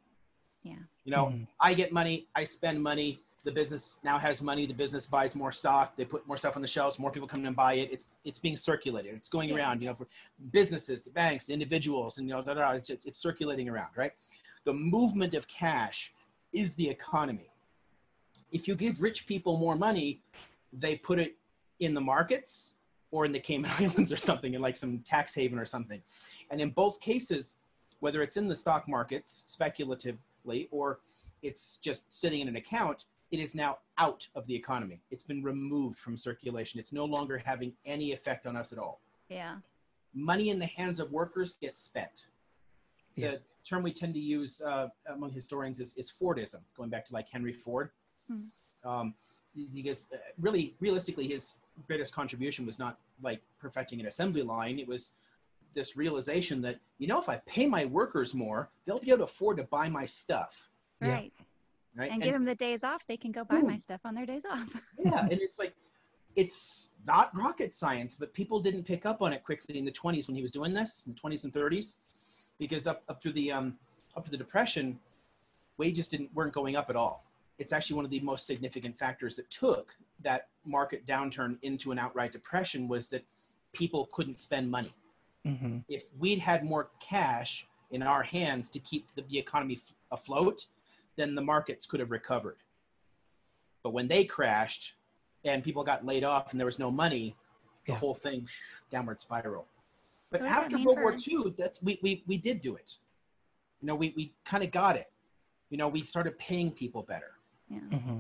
Yeah.
You know, mm-hmm. I get money, I spend money, the business now has money the business buys more stock they put more stuff on the shelves more people come in and buy it it's it's being circulated it's going yeah. around you know for businesses to banks to individuals and you know da, da, da, it's, it's, it's circulating around right the movement of cash is the economy if you give rich people more money they put it in the markets or in the cayman <laughs> islands or something in like some tax haven or something and in both cases whether it's in the stock markets speculatively or it's just sitting in an account it is now out of the economy. It's been removed from circulation. It's no longer having any effect on us at all.
Yeah.
Money in the hands of workers gets spent. Yeah. The term we tend to use uh, among historians is, is Fordism, going back to like Henry Ford. Hmm. Um, because uh, really, realistically, his greatest contribution was not like perfecting an assembly line. It was this realization that, you know, if I pay my workers more, they'll be able to afford to buy my stuff.
Right. Yeah right? And, and give them the days off. They can go buy ooh, my stuff on their days off. <laughs>
yeah, and it's like it's not rocket science, but people didn't pick up on it quickly in the 20s when he was doing this, in the 20s and 30s, because up up to the um, up to the depression, wages didn't weren't going up at all. It's actually one of the most significant factors that took that market downturn into an outright depression was that people couldn't spend money. Mm-hmm. If we'd had more cash in our hands to keep the, the economy f- afloat, then the markets could have recovered. But when they crashed and people got laid off and there was no money, the yeah. whole thing downward spiral. But after World. War II, that's we, we we did do it. You know, we we kind of got it. You know, we started paying people better.
Yeah. Mm-hmm.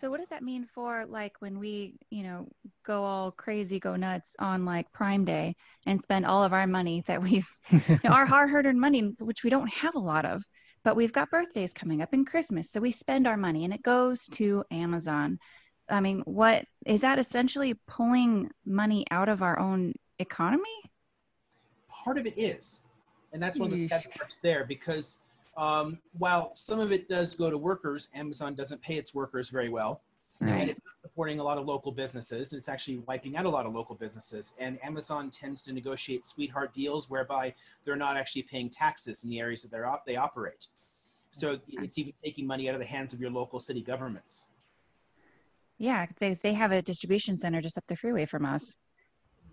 So what does that mean for like when we, you know, go all crazy, go nuts on like Prime Day and spend all of our money that we've, you know, our <laughs> hard-earned money, which we don't have a lot of, but we've got birthdays coming up and Christmas. So we spend our money and it goes to Amazon. I mean, what is that essentially pulling money out of our own economy?
Part of it is. And that's one of the sad parts there because Um, while some of it does go to workers, Amazon doesn't pay its workers very well.
Right.
And it's not supporting a lot of local businesses. It's actually wiping out a lot of local businesses. And Amazon tends to negotiate sweetheart deals whereby they're not actually paying taxes in the areas that they're op- they operate. So it's even taking money out of the hands of your local city governments.
Yeah, they they have a distribution center just up the freeway from us.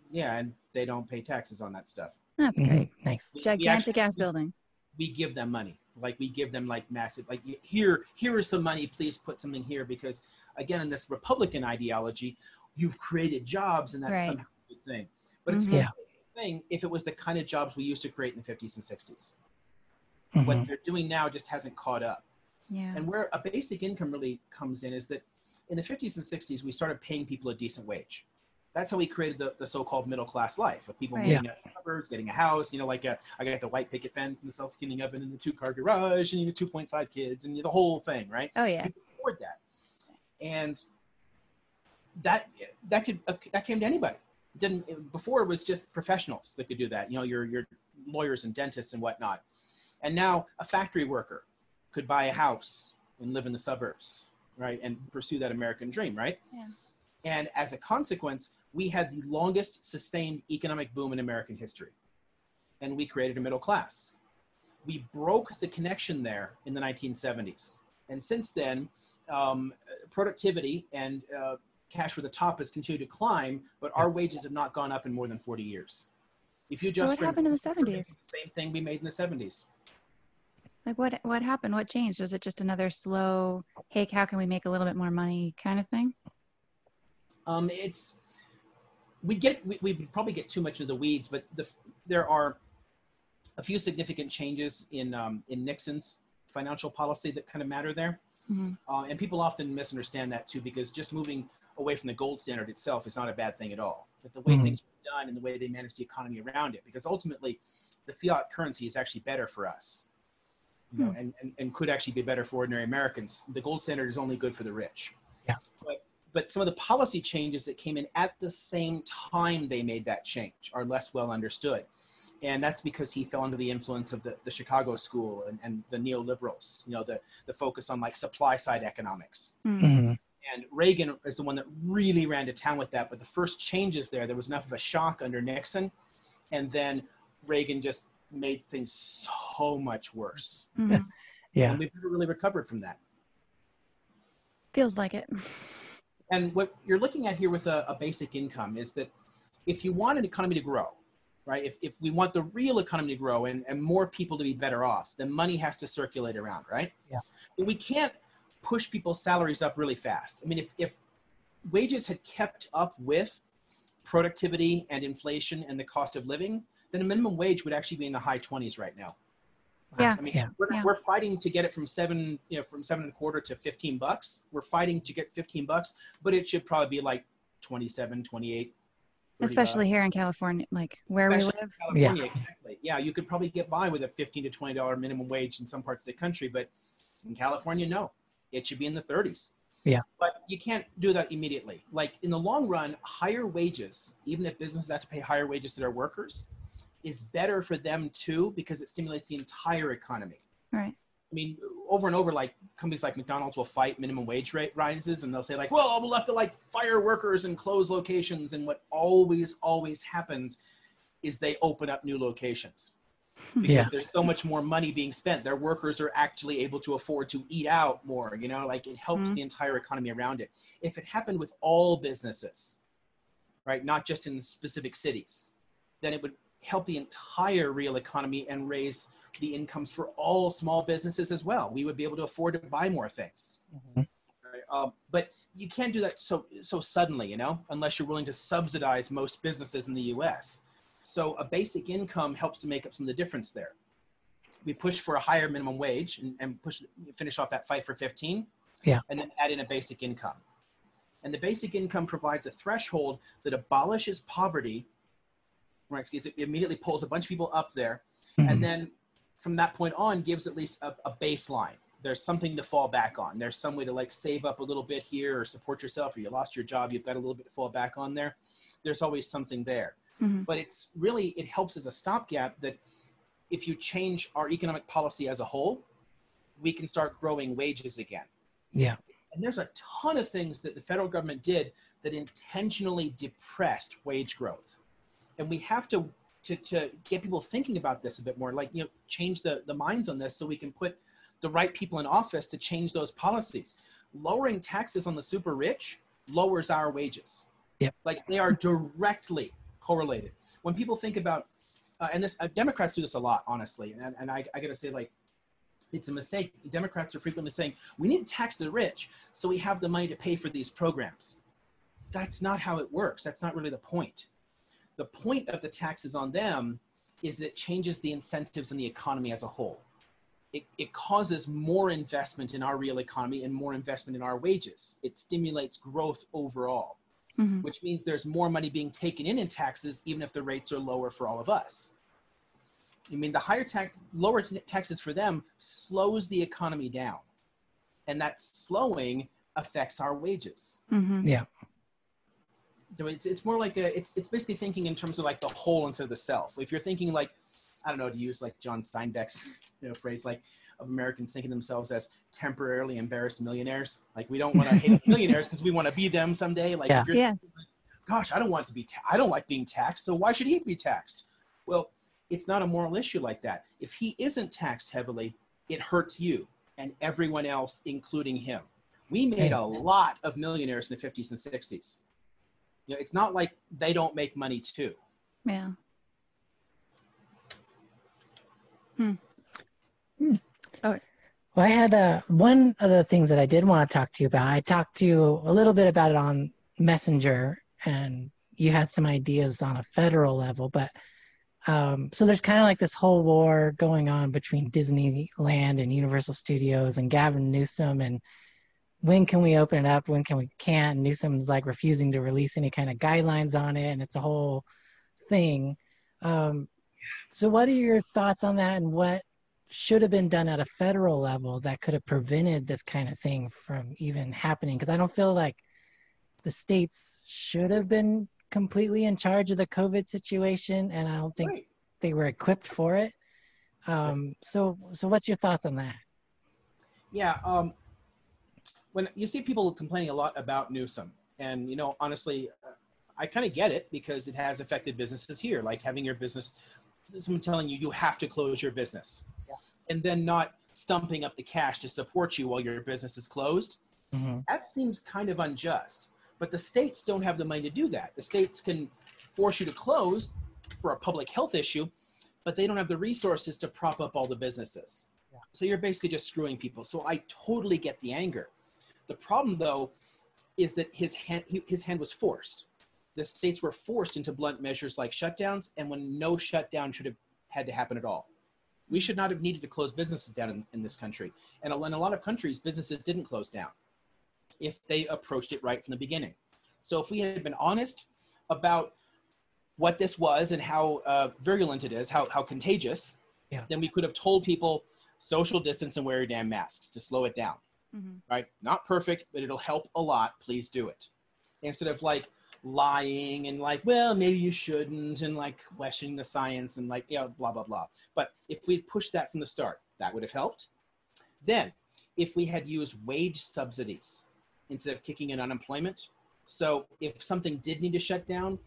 Yeah, and they don't pay taxes on that stuff.
That's
Mhm.
great.
Nice.
We- we
Gigantic
actually-
ass building.
we give them money like we give them like massive like here here is some money please put something here because again in this republican ideology you've created jobs and that's
Right.
somehow a good thing but it's.
Yeah.
a good thing if it was the kind of jobs we used to create in the 50s and 60s
Mhm.
what they're doing now just hasn't caught up
Yeah.
and where a basic income really comes in is that in the 50s and 60s we started paying people a decent wage that's how we created the, the so-called middle class life of people
Right.
moving out of the suburbs, getting a house, you know, like a, I got the white picket fence and the self-cleaning oven and the two-car garage and you know, 2.5 kids and the whole thing, right?
Oh yeah.
You could afford that. And that that could uh, that came to anybody. It didn't before it was just professionals that could do that. You know, your your lawyers and dentists and whatnot. And now a factory worker could buy a house and live in the suburbs, right? And pursue that American dream, right?
Yeah.
And as a consequence, we had the longest sustained economic boom in American history. And we created a middle class. We broke the connection there in the 1970s. And since then, um, productivity and uh, cash for the top has continued to climb, but our wages have not gone up in more than 40 years. If you
So
just
what happened in the 70s?
same thing we made in the 70s.
Like what what happened? What changed? Was it just another slow, hey, how can we make a little bit more money kind of thing?
Um, it's we get we, we probably get too much of the weeds, but the, there are a few significant changes in um, in Nixon's financial policy that kind of matter there,
Mhm.
uh, and people often misunderstand that too because just moving away from the gold standard itself is not a bad thing at all. But the way
Mhm.
things were done and the way they managed the economy around it, because ultimately, the fiat currency is actually better for us, you know, and, and and could actually be better for ordinary Americans. The gold standard is only good for the rich.
Yeah.
But but some of the policy changes that came in at the same time they made that change are less well understood. And that's because he fell under the influence of the, the Chicago school and, and the neoliberals, you know, the, the focus on like supply side economics.
Mm.
Mhm.
And Reagan is the one that really ran to town with that. But the first changes there, there was enough of a shock under Nixon. And then Reagan just made things so much worse.
Mhm.
Yeah.
And we've never really recovered from that.
Feels like it.
And what you're looking at here with a, a basic income is that if you want an economy to grow, right, if, if we want the real economy to grow and, and more people to be better off, then money has to circulate around, right?
Yeah.
But we can't push people's salaries up really fast. I mean, if, if wages had kept up with productivity and inflation and the cost of living, then a minimum wage would actually be in the high 20s right now.
Yeah.
I mean,
Yeah.
we're,
Yeah.
we're fighting to get it from seven, you know, from seven and a quarter to 15 bucks. We're fighting to get 15 bucks, but it should probably be like 27, 28. 30
Especially here in California, like where
Especially
we live.
bucks. California, exactly. Yeah, you could probably get by with a 15 to 20 dollar minimum wage in some parts of the country, but in California, no, it should be in the 30s.
Yeah.
But you can't do that immediately. Like in the long run, higher wages, even if businesses have to pay higher wages to their workers, is better for them too because it stimulates the entire economy.
Right.
I mean, over and over, like companies like McDonald's will fight minimum wage rate rises, and they'll say like, "Well, we'll have to like fire workers and close locations." And what always, always happens is they open up new locations because
Yeah.
there's so much more money being spent. Their workers are actually able to afford to eat out more. You know, like it helps
Mhm.
the entire economy around it. If it happened with all businesses, right, not just in specific cities, then it would help the entire real economy and raise the incomes for all small businesses as well. We would be able to afford to buy more things.
Mhm.
Right? Um, but you can't do that so so suddenly, you know, unless you're willing to subsidize most businesses in the U.S. So a basic income helps to make up some of the difference there. We push for a higher minimum wage and, and push finish off that fight for 15.
Yeah.
And then add in a basic income. And the basic income provides a threshold that abolishes poverty. Right, so it immediately pulls a bunch of people up there,
Mhm.
and then from that point on gives at least a, a baseline there's something to fall back on there's some way to like save up a little bit here or support yourself or you lost your job you've got a little bit to fall back on there there's always something there
Mhm.
but it's really it helps as a stopgap that if you change our economic policy as a whole we can start growing wages again.
Yeah.
And there's a ton of things that the federal government did that intentionally depressed wage growth. And we have to, to, to get people thinking about this a bit more, like, you know, change the, the minds on this so we can put the right people in office to change those policies. Lowering taxes on the super rich lowers our wages.
Yep.
Like they are directly correlated. When people think about, uh, and this uh, Democrats do this a lot, honestly, and, and I, I got to say, like, it's a mistake. Democrats are frequently saying we need to tax the rich so we have the money to pay for these programs. That's not how it works. That's not really the point. The point of the taxes on them is that it changes the incentives in the economy as a whole. It, it causes more investment in our real economy and more investment in our wages. It stimulates growth overall,
Mhm.
which means there's more money being taken in in taxes, even if the rates are lower for all of us. I mean, the higher tax, lower t- taxes for them slows the economy down, and that slowing affects our wages.
Mhm.
So it's, it's more like a, it's it's basically thinking in terms of like the whole instead of the self. If you're thinking like, I don't know, to use like John Steinbeck's <laughs> you know phrase like of Americans thinking themselves as temporarily embarrassed millionaires. Like we don't want to hate <laughs> millionaires because we want to be them someday. Like
Yeah.
if you're
Yeah.
like, gosh, I don't want to be, ta- I don't like being taxed, so why should he be taxed? Well, it's not a moral issue like that. If he isn't taxed heavily, it hurts you and everyone else, including him. We made a lot of millionaires in the 50s and 60s. You know, it's not like they don't make money too.
Yeah. hmm. Hmm. Okay.
Well, I had uh, one of the things that I did want to talk to you about. I talked to you a little bit about it on Messenger, and you had some ideas on a federal level. But um, so there's kind of like this whole war going on between Disneyland and Universal Studios and Gavin Newsom. And when can we open it up? When can we can't? Newsom's like refusing to release any kind of guidelines on it, and it's a whole thing. Um, so, what are your thoughts on that, and what should have been done at a federal level that could have prevented this kind of thing from even happening because i don't feel like the states should have been completely in charge of the covid situation and i don't think
Right.
they were equipped for it um, so so what's your thoughts on that
Yeah. Um, when you see people complaining a lot about Newsom, and you know, honestly, uh, I kind of get it because it has affected businesses here, like having your business, someone telling you you have to close your business, and then not stumping up the cash to support you while your business is closed.
Mhm.
That seems kind of unjust. But the states don't have the money to do that. The states can force you to close for a public health issue, but they don't have the resources to prop up all the businesses. So you're basically just screwing people. So I totally get the anger. The problem, though, is that his hand he, his hand was forced. The states were forced into blunt measures like shutdowns, and when no shutdown should have had to happen at all. We should not have needed to close businesses down in, in this country. And in a lot of countries, businesses didn't close down if they approached it right from the beginning. So if we had been honest about what this was and how uh, virulent it is, how, how contagious,
Yeah.
then we could have told people social distance and wear your damn masks to slow it down
Mhm.
right? Not perfect, but it'll help a lot. Please do it. Instead of like lying and like, well, maybe you shouldn't, and like questioning the science and like, yeah, blah, blah, blah. But if we'd pushed that from the start, that would have helped. Then, if we had used wage subsidies instead of kicking in unemployment, so if something did need to shut down,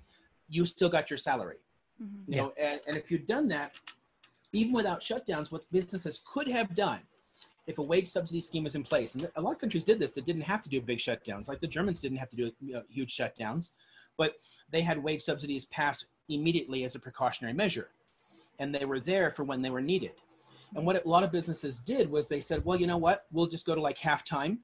you still got your salary
Mhm.
you know and, and if you'd done that even without shutdowns what businesses could have done if a wage subsidy scheme was in place. And a lot of countries did this that didn't have to do big shutdowns. Like the germans didn't have to do you know, huge shutdowns but they had wage subsidies passed immediately as a precautionary measure. And they were there for when they were needed. And what a lot of businesses did was they said well you know what? We'll just go to like half time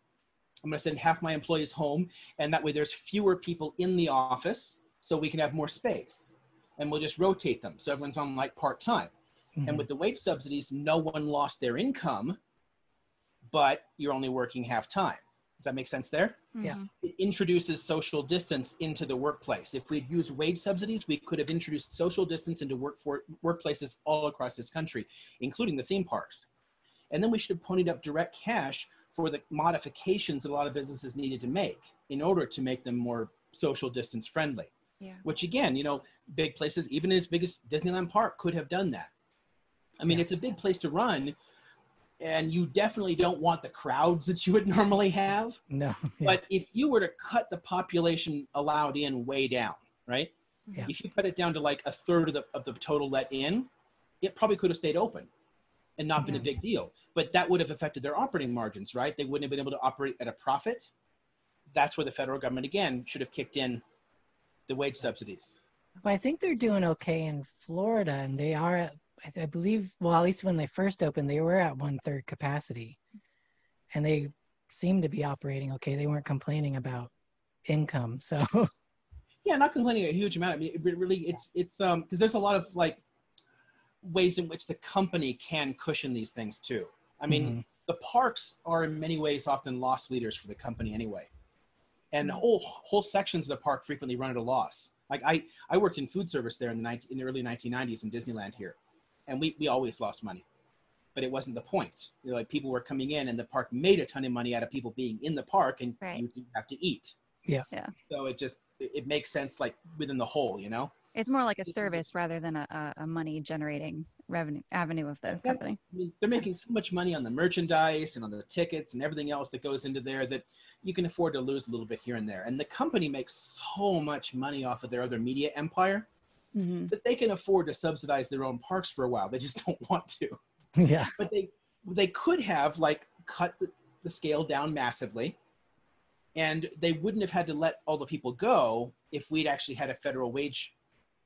i'm going to send half my employees home and that way there's fewer people in the office so we can have more space. And we'll just rotate them so everyone's on like part-time.
Mhm.
and with the wage subsidies no one lost their income but you're only working half time does that make sense there
Yeah.
Mhm.
it introduces social distance into the workplace if we'd used wage subsidies we could have introduced social distance into work for, workplaces all across this country including the theme parks and then we should have ponied up direct cash for the modifications that a lot of businesses needed to make in order to make them more social distance friendly
Yeah.
which again, you know, big places, even as big as Disneyland Park, could have done that. I mean,
Yeah.
it's a big place to run, and you definitely don't want the crowds that you would <laughs> normally have.
No. Yeah.
But if you were to cut the population allowed in way down, right?
Yeah.
If you cut it down to like a third of the of the total let in, it probably could have stayed open and not been a big deal. But that would have affected their operating margins, right? They wouldn't have been able to operate at a profit. That's where the federal government again should have kicked in the wage subsidies.
Well, I think they're doing okay in Florida, and they are. I- I believe. Well, at least when they first opened, they were at one third capacity, and they seemed to be operating okay. They weren't complaining about income, so <laughs>
Yeah, not complaining a huge amount. I mean, it really, it's it's um because there's a lot of like ways in which the company can cushion these things too. I mean,
Mhm.
the parks are in many ways often loss leaders for the company anyway, and whole whole sections of the park frequently run at a loss. Like I I worked in food service there in the 19, in the early 1990s in Disneyland here, and we we always lost money, but it wasn't the point. You know, like people were coming in, and the park made a ton of money out of people being in the park, and
Right.
you didn't have to eat.
Yeah.
Yeah.
So it just it, it makes sense like within the whole, you know.
It's more like a service rather than a, a, a money generating revenue avenue of the
Exactly.
company.
I mean, they're making so much money on the merchandise and on the tickets and everything else that goes into there that you can afford to lose a little bit here and there. And the company makes so much money off of their other media empire
hmm
that they can afford to subsidize their own parks for a while. They just <laughs> don't want to.
yeah,
But they they could have like cut the, the scale down massively and they wouldn't have had to let all the people go if we'd actually had a federal wage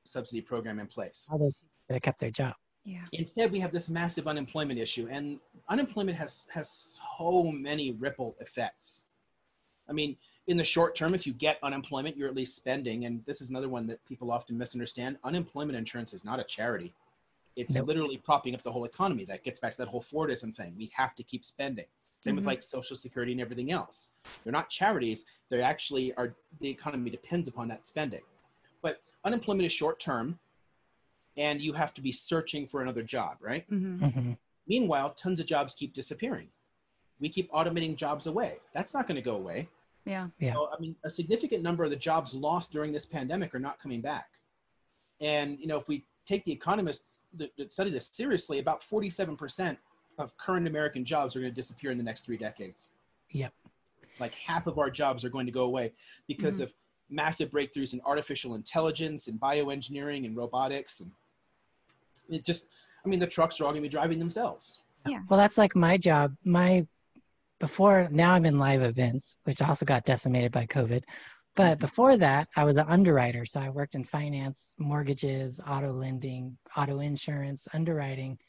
subsidy program in place.
all those kept their job.
Yeah.
instead we have this massive unemployment issue and unemployment has has so many ripple effects i mean in the short term if you get unemployment you're at least spending and this is another one that people often misunderstand unemployment insurance is not a charity it's
Nope.
literally propping up the whole economy that gets back to that whole fordism thing we have to keep spending same with
Mhm.
like social security and everything else they're not charities they actually are the economy depends upon that spending but unemployment is short term and you have to be searching for another job, right?
hmm
Mhm.
Meanwhile, tons of jobs keep disappearing. We keep automating jobs away. That's not going to go away.
Yeah.
Yeah.
So, I mean, a significant number of the jobs lost during this pandemic are not coming back. And, you know, if we take the economists that, that study this seriously, about 47% of current American jobs are going to disappear in the next three decades.
Yep.
Like half of our jobs are going to go away because
Mhm.
of massive breakthroughs in artificial intelligence and bioengineering and robotics. And it just, I mean, the trucks are all going to be driving themselves. Yeah.
Well, that's like my job. My before now I'm in live events, which also got decimated by COVID. But before that, I was an underwriter. So I worked in finance, mortgages, auto lending, auto insurance, underwriting.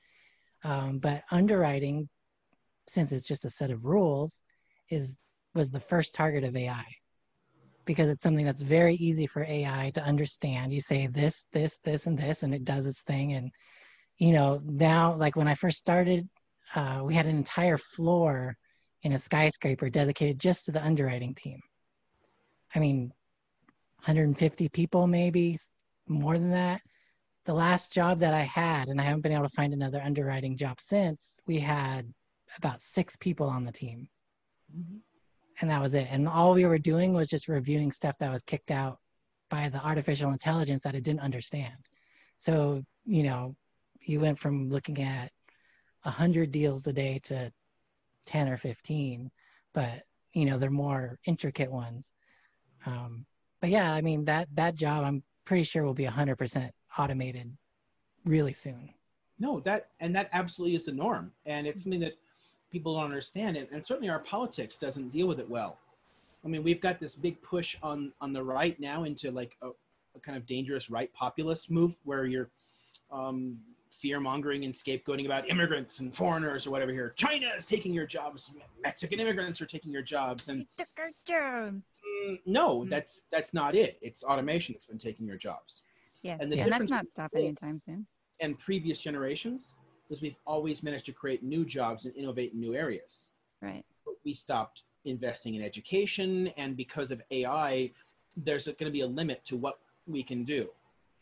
Um, but underwriting, since it's just a set of rules, is was the first target of AI because it's something that's very easy for AI to understand. You say this, this, this, and this, and it does its thing. And you know, now like when I first started, uh, we had an entire floor in a skyscraper dedicated just to the underwriting team. I mean, 150 people, maybe more than that. The last job that I had, and I haven't been able to find another underwriting job since, we had about six people on the team, mm-hmm. and that was it. And all we were doing was just reviewing stuff that was kicked out by the artificial intelligence that it didn't understand. So, you know, you went from looking at 100 deals a day to 10 or 15 but you know they're more intricate ones. Um, but yeah i mean that that job i'm pretty sure will be 100% automated really soon.
No, that and that absolutely is the norm, and it's something that people don't understand, and, and certainly our politics doesn't deal with it well. I mean, we've got this big push on on the right now into like a, a kind of dangerous right populist move where you're um, fear mongering and scapegoating about immigrants and foreigners or whatever. Here, China is taking your jobs, Mexican immigrants are taking your jobs, and
Took our jobs.
mm, no,
Mm.
that's that's not it. It's automation that's been taking your jobs.
Yes.
And the
and that's not stopping anytime soon.
and previous generations is we've always managed to create new jobs and innovate in new areas.
Right.
But we stopped investing in education, and because of AI, there's going to be a limit to what we can do.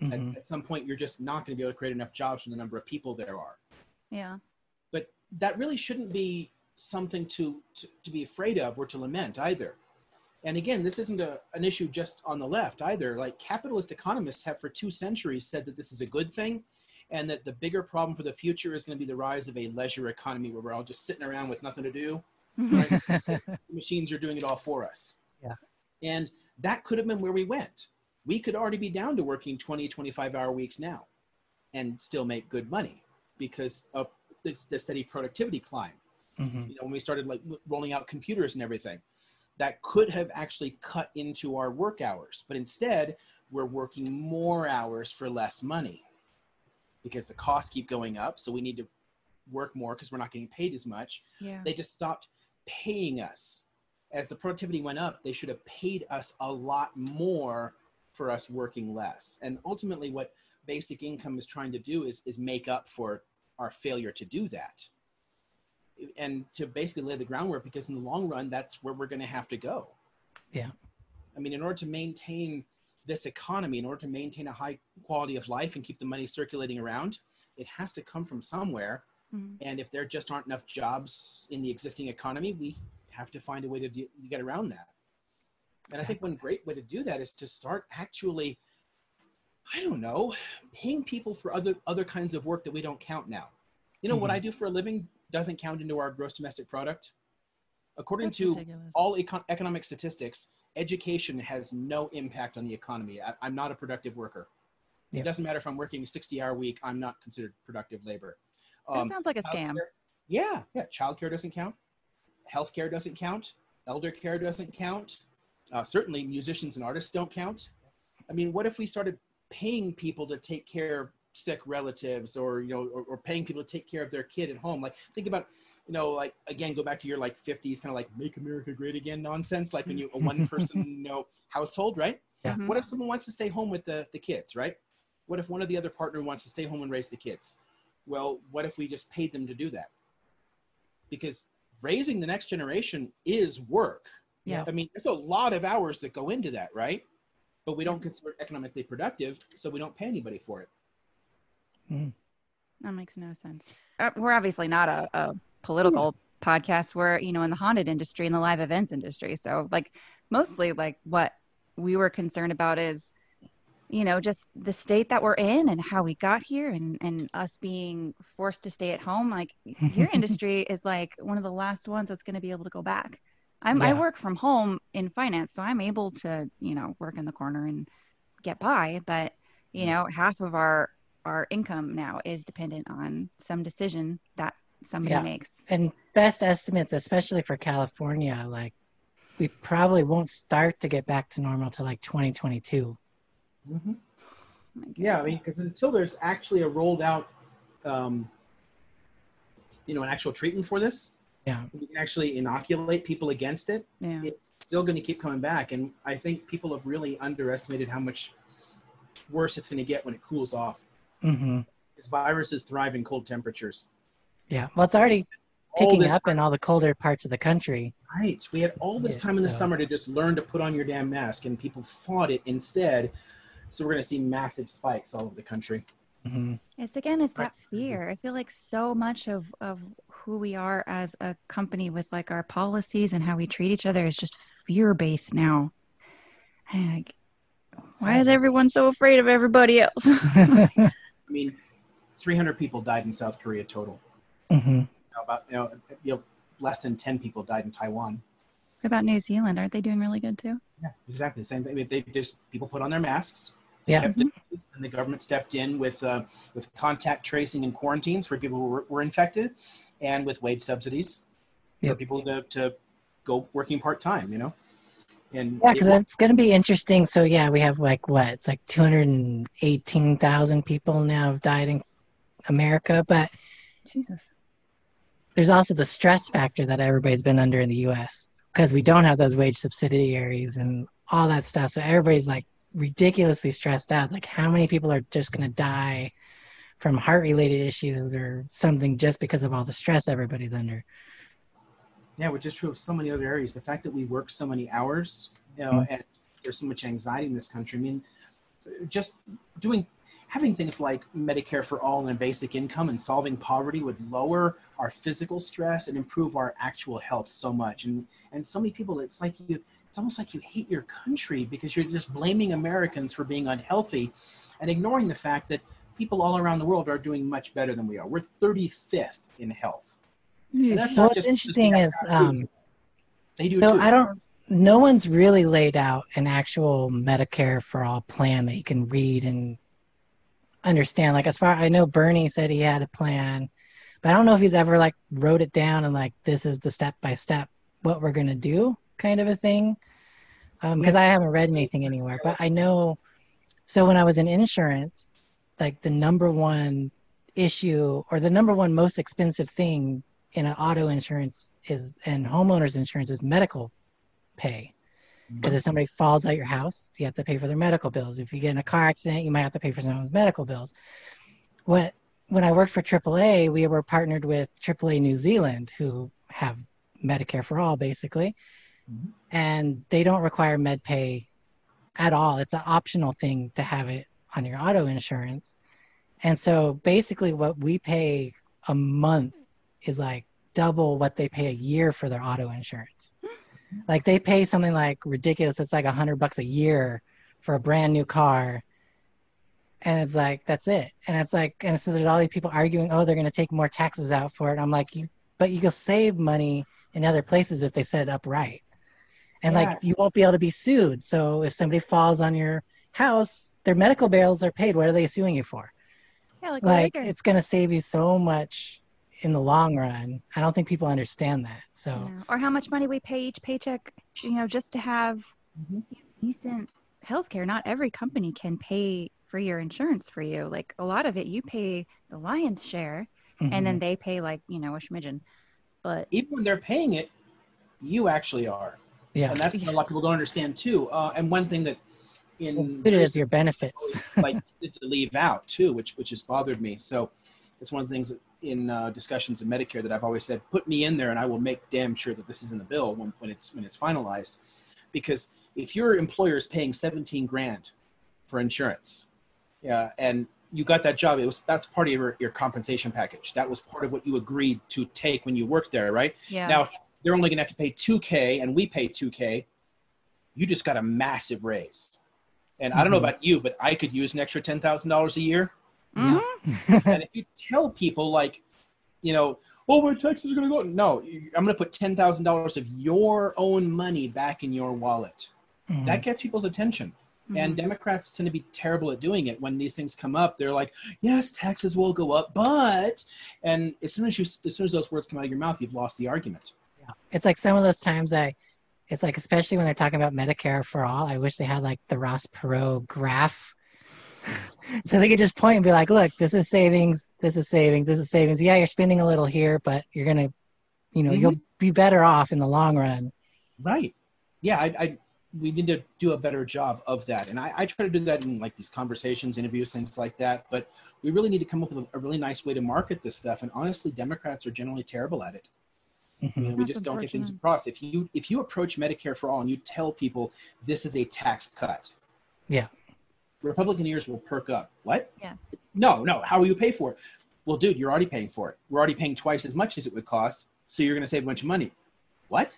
Mhm.
At, at some point, you're just not going to be able to create enough jobs from the number of people there are.
Yeah.
But that really shouldn't be something to, to, to be afraid of or to lament either. And again, this isn't a, an issue just on the left either. Like capitalist economists have for two centuries said that this is a good thing. and that the bigger problem for the future is going to be the rise of a leisure economy where we're all just sitting around with nothing to do. Right? <laughs> machines are doing it all for us.
Yeah.
And that could have been where we went. We could already be down to working 20, 25 hour weeks now and still make good money because of the, the steady productivity climb.
Mhm.
You know, when we started like rolling out computers and everything, that could have actually cut into our work hours. But instead, we're working more hours for less money because the costs keep going up. So we need to work more because we're not getting paid as much.
Yeah.
They just stopped paying us. As the productivity went up, they should have paid us a lot more for us working less. And ultimately, what basic income is trying to do is, is make up for our failure to do that. And to basically lay the groundwork, because in the long run, that's where we're going to have to go.
Yeah.
I mean, in order to maintain this economy, in order to maintain a high quality of life and keep the money circulating around, it has to come from somewhere.
Mhm.
And if there just aren't enough jobs in the existing economy, we have to find a way to do, get around that. And I think one great way to do that is to start actually, I don't know, paying people for other other kinds of work that we don't count now. You know, what
Mhm.
I do for a living doesn't count into our gross domestic product. According
That's
to
ridiculous.
all econ- economic statistics, education has no impact on the economy. I, I'm not a productive worker.
Yeah.
It doesn't matter if I'm working a 60 hour week, I'm not considered productive labor.
that
Um,
sounds like a scam.
childcare- Yeah, yeah. Childcare doesn't count. Healthcare doesn't count. Elder care doesn't count. Uh, certainly, musicians and artists don't count. I mean, what if we started paying people to take care of sick relatives, or you know, or, or paying people to take care of their kid at home? Like, think about, you know, like again, go back to your like 50s, kind of like "Make America Great Again" nonsense. Like when you a one <laughs> person, you know, household, right?
Yeah.
Mhm.
What if someone wants to stay home with the the kids, right? What if one of the other partner wants to stay home and raise the kids? Well, what if we just paid them to do that? Because raising the next generation is work.
Yes.
I mean, there's a lot of hours that go into that, right? But we don't consider it economically productive, so we don't pay anybody for it.
That makes no sense. Uh, we're obviously not a, a political podcast. We're, you know, in the haunted industry and the live events industry. So, like, mostly, like, what we were concerned about is, you know, just the state that we're in and how we got here and, and us being forced to stay at home. Like, your <laughs> industry is like one of the last ones that's going to be able to go back. I'm, I work from home in finance, so I'm able to, you know, work in the corner and get by. But, you know, half of our our income now is dependent on some decision that somebody
Yeah.
makes.
and best estimates, especially for California, like we probably won't start to get back to normal till like 2022.
Like,
Yeah, I mean, because until there's actually a rolled out, um, you know, an actual treatment for this,
Yeah.
we can actually inoculate people against it.
yeah.
It's still going to keep coming back, and I think people have really underestimated how much worse it's going to get when it cools off.
hmm
This virus is thrive in cold temperatures.
Yeah. Well, it's already ticking up in all the colder parts of the country.
Right. We had all this time in the
so-
summer to just learn to put on your damn mask, and people fought it instead. So we're going to see massive spikes all over the country.
Hmm
It's again, it's that fear. I feel like so much of of who we are as a company with like our policies and how we treat each other is just fear based now. And, Like, why is everyone so afraid of everybody else? <laughs>
I mean, 300 people died in South Korea total.
hmm
You know, about you know, you know, less than 10 people died in Taiwan.
what about New Zealand? Aren't they doing really good too?
Yeah, exactly the same thing. I they just people put on their masks.
Yeah.
kept distance, and the government stepped in with uh, with contact tracing and quarantines for people who were, were infected, and with wage subsidies for people to, to go working part time. You know, and
Yeah, because
wa-
it's going to be interesting. So yeah, we have like what? It's like 218,000 people now have died in America, but
Jesus.
there's also the stress factor that everybody's been under in the U.S. because we don't have those wage subsidiaries and all that stuff. So everybody's like ridiculously stressed out. It's like how many people are just going to die from heart-related issues or something just because of all the stress everybody's under?
Yeah, which is true of so many other areas. The fact that we work so many hours, you know,
Mhm.
and there's so much anxiety in this country. I mean, just doing, having things like Medicare for all and a basic income and solving poverty would lower our physical stress and improve our actual health so much. And and so many people, it's like you, it's almost like you hate your country because you're just blaming Americans for being unhealthy, and ignoring the fact that people all around the world are doing much better than we are. We're 35th in health.
And that's so what's interesting is um,
they do
so
too.
I don't. No one's really laid out an actual Medicare for all plan that you can read and understand. Like as far I know, Bernie said he had a plan, but I don't know if he's ever like wrote it down and like this is the step by step what we're gonna do kind of a thing. Because um, I haven't read anything anywhere, but I know. So when I was in insurance, like the number one issue or the number one most expensive thing in an auto insurance is and homeowners insurance is medical pay because if somebody falls out your house you have to pay for their medical bills if you get in a car accident you might have to pay for someone's medical bills what when i worked for aaa we were partnered with aaa new zealand who have medicare for all basically mm-hmm. and they don't require med pay at all it's an optional thing to have it on your auto insurance and so basically what we pay a month is like double what they pay a year for their auto insurance. Like they pay something like ridiculous. It's like a hundred bucks a year for a brand new car. And it's like, that's it. And it's like, and so there's all these people arguing, oh, they're going to take more taxes out for it. I'm like, you, but you can save money in other places if they set it up right. And yeah. like, you won't be able to be sued. So if somebody falls on your house, their medical bills are paid. What are they suing you for? Yeah, like, like it's going to save you so much in the long run. I don't think people understand that. So, no.
or how much money we pay each paycheck, you know, just to have mm-hmm. decent health care. Not every company can pay for your insurance for you. Like a lot of it, you pay the lion's share, mm-hmm. and then mm-hmm. they pay like you know a schmidgen. But
even when they're paying it, you actually are. Yeah, and that's what a lot of people don't understand too. Uh, and one thing that in
well, it is your benefits
like <laughs> to leave out too, which which has bothered me. So it's one of the things that in uh, discussions of Medicare that I've always said, put me in there, and I will make damn sure that this is in the bill when, when it's when it's finalized. Because if your employer is paying 17 grand for insurance, yeah, and you got that job, it was that's part of your, your compensation package. That was part of what you agreed to take when you worked there, right?
Yeah.
Now, if they're only going to have to pay 2K, and we pay 2K, you just got a massive raise. And mm-hmm. I don't know mm-hmm. about you, but I could use an extra ten thousand dollars a year Mm-hmm. <laughs> and if you tell people like, you know, oh, my taxes are going to go, no, I'm going to put ten thousand dollars of your own money back in your wallet. Mm-hmm. That gets people's attention. Mm-hmm. And Democrats tend to be terrible at doing it. When these things come up, they're like, "Yes, taxes will go up, but," and as soon as you, as soon as those words come out of your mouth, you've lost the argument.
It's like some of those times I, it's like especially when they're talking about Medicare for all. I wish they had like the Ross Perot graph <laughs> so they could just point and be like, look, this is savings, this is savings, this is savings. Yeah, you're spending a little here, but you're gonna, you know, mm-hmm. you'll be better off in the long run.
Right. Yeah, I, I we need to do a better job of that. And I, I try to do that in like these conversations, interviews, things like that. But we really need to come up with a, a really nice way to market this stuff. And honestly, Democrats are generally terrible at it. Mm-hmm. You know, we just don't get things across. If you if you approach Medicare for all and you tell people this is a tax cut,
yeah,
Republican ears will perk up. What?
Yes.
No, no. How will you pay for it? Well, dude, you're already paying for it. We're already paying twice as much as it would cost, so you're going to save a bunch of money. What?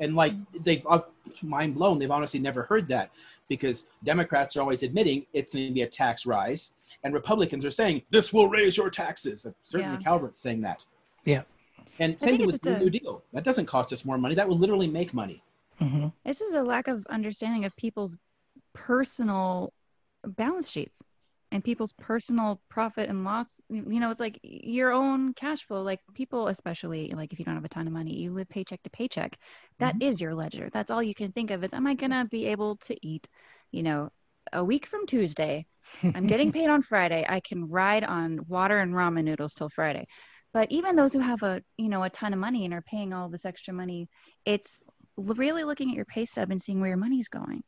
And like they've uh, mind blown. They've honestly never heard that because Democrats are always admitting it's going to be a tax rise, and Republicans are saying this will raise your taxes. Certainly, yeah. Calvert's saying that.
Yeah.
And same thing with the New Deal. That doesn't cost us more money. That will literally make money.
Mm-hmm. This is a lack of understanding of people's personal balance sheets and people's personal profit and loss you know it's like your own cash flow like people especially like if you don't have a ton of money you live paycheck to paycheck That mm-hmm. is your ledger that's all you can think of is am i going to be able to eat you know a week from tuesday i'm getting <laughs> paid on friday i can ride on water and ramen noodles till friday but even those who have a you know a ton of money and are paying all this extra money it's really looking at your pay stub and seeing where your money's going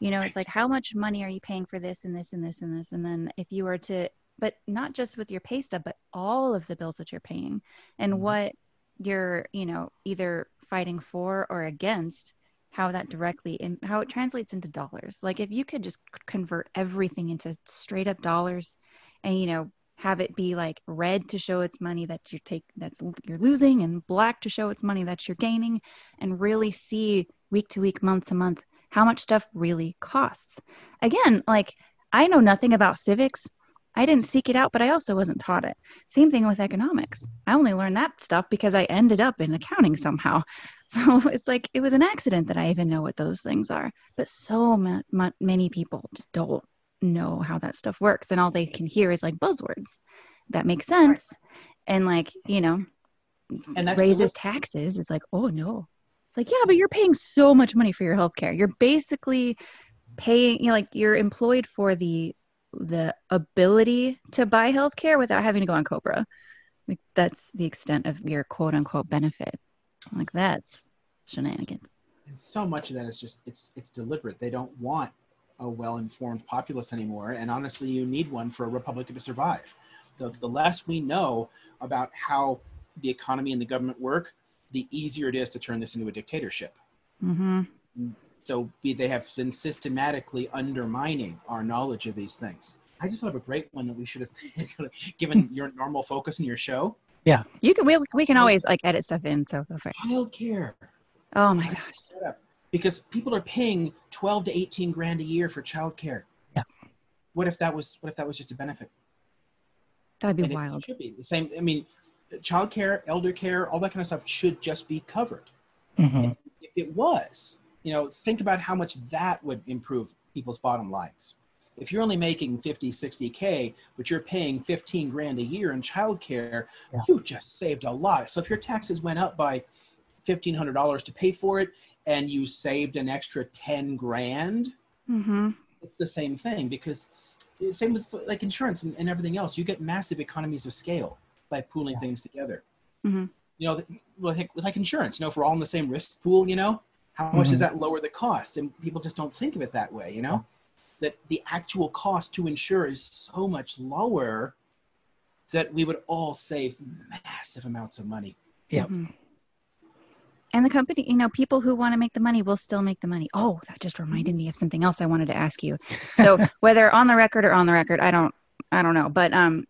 you know right. it's like how much money are you paying for this and this and this and this and then if you were to but not just with your pay stub but all of the bills that you're paying and mm-hmm. what you're you know either fighting for or against how that directly and how it translates into dollars like if you could just convert everything into straight up dollars and you know have it be like red to show it's money that you take that's you're losing and black to show it's money that you're gaining and really see week to week month to month how much stuff really costs. Again, like I know nothing about civics, I didn't seek it out, but I also wasn't taught it. Same thing with economics. I only learned that stuff because I ended up in accounting somehow. <laughs> So it's like it was an accident that I even know what those things are. But so ma- ma- many people just don't know how that stuff works, and all they can hear is like buzzwords. That makes sense, and like you know,
And
raises taxes. It's like oh no, it's like yeah, but you're paying so much money for your healthcare. You're basically paying. You know, like you're employed for the the ability to buy healthcare without having to go on Cobra. Like that's the extent of your quote unquote benefit. Like that's shenanigans.
and so much of that is just it's it's deliberate they don't want a well-informed populace anymore and honestly you need one for a republic to survive the, the less we know about how the economy and the government work the easier it is to turn this into a dictatorship
Mm-hmm.
so we, they have been systematically undermining our knowledge of these things i just thought of a great one that we should have <laughs> given your normal focus in your show Yeah.
You can we, we can always like edit stuff in. So go for it.
child care
Oh my gosh.
Because people are paying 12 to 18 grand a year for childcare.
Yeah.
What if that was what if that was just a benefit?
That'd be
And it
wild.
should be the same. I mean, childcare, elder care, all that kind of stuff should just be covered.
Mhm.
If it was, you know, think about how much that would improve people's bottom lines. If you're only making 50, 60K, but you're paying 15 grand a year in childcare,
Yeah.
you just saved a lot. So if your taxes went up by $1,500 to pay for it and you saved an extra 10 grand,
Mm-hmm.
it's the same thing because same with like insurance and, and everything else. You get massive economies of scale by pooling
Yeah.
things together.
Mhm.
You know, like, with like insurance, you know, if we're all in the same risk pool, you know, how much does that lower the cost? And people just don't think of it that way, you know, that the actual cost to insure is so much lower that we would all save massive amounts of money.
Yeah.
Mhm. And the company, you know, people who want to make the money will still make the money. Oh, that just reminded me of something else I wanted to ask you. So <laughs> whether on the record or on the record, I don't, I don't know. But um,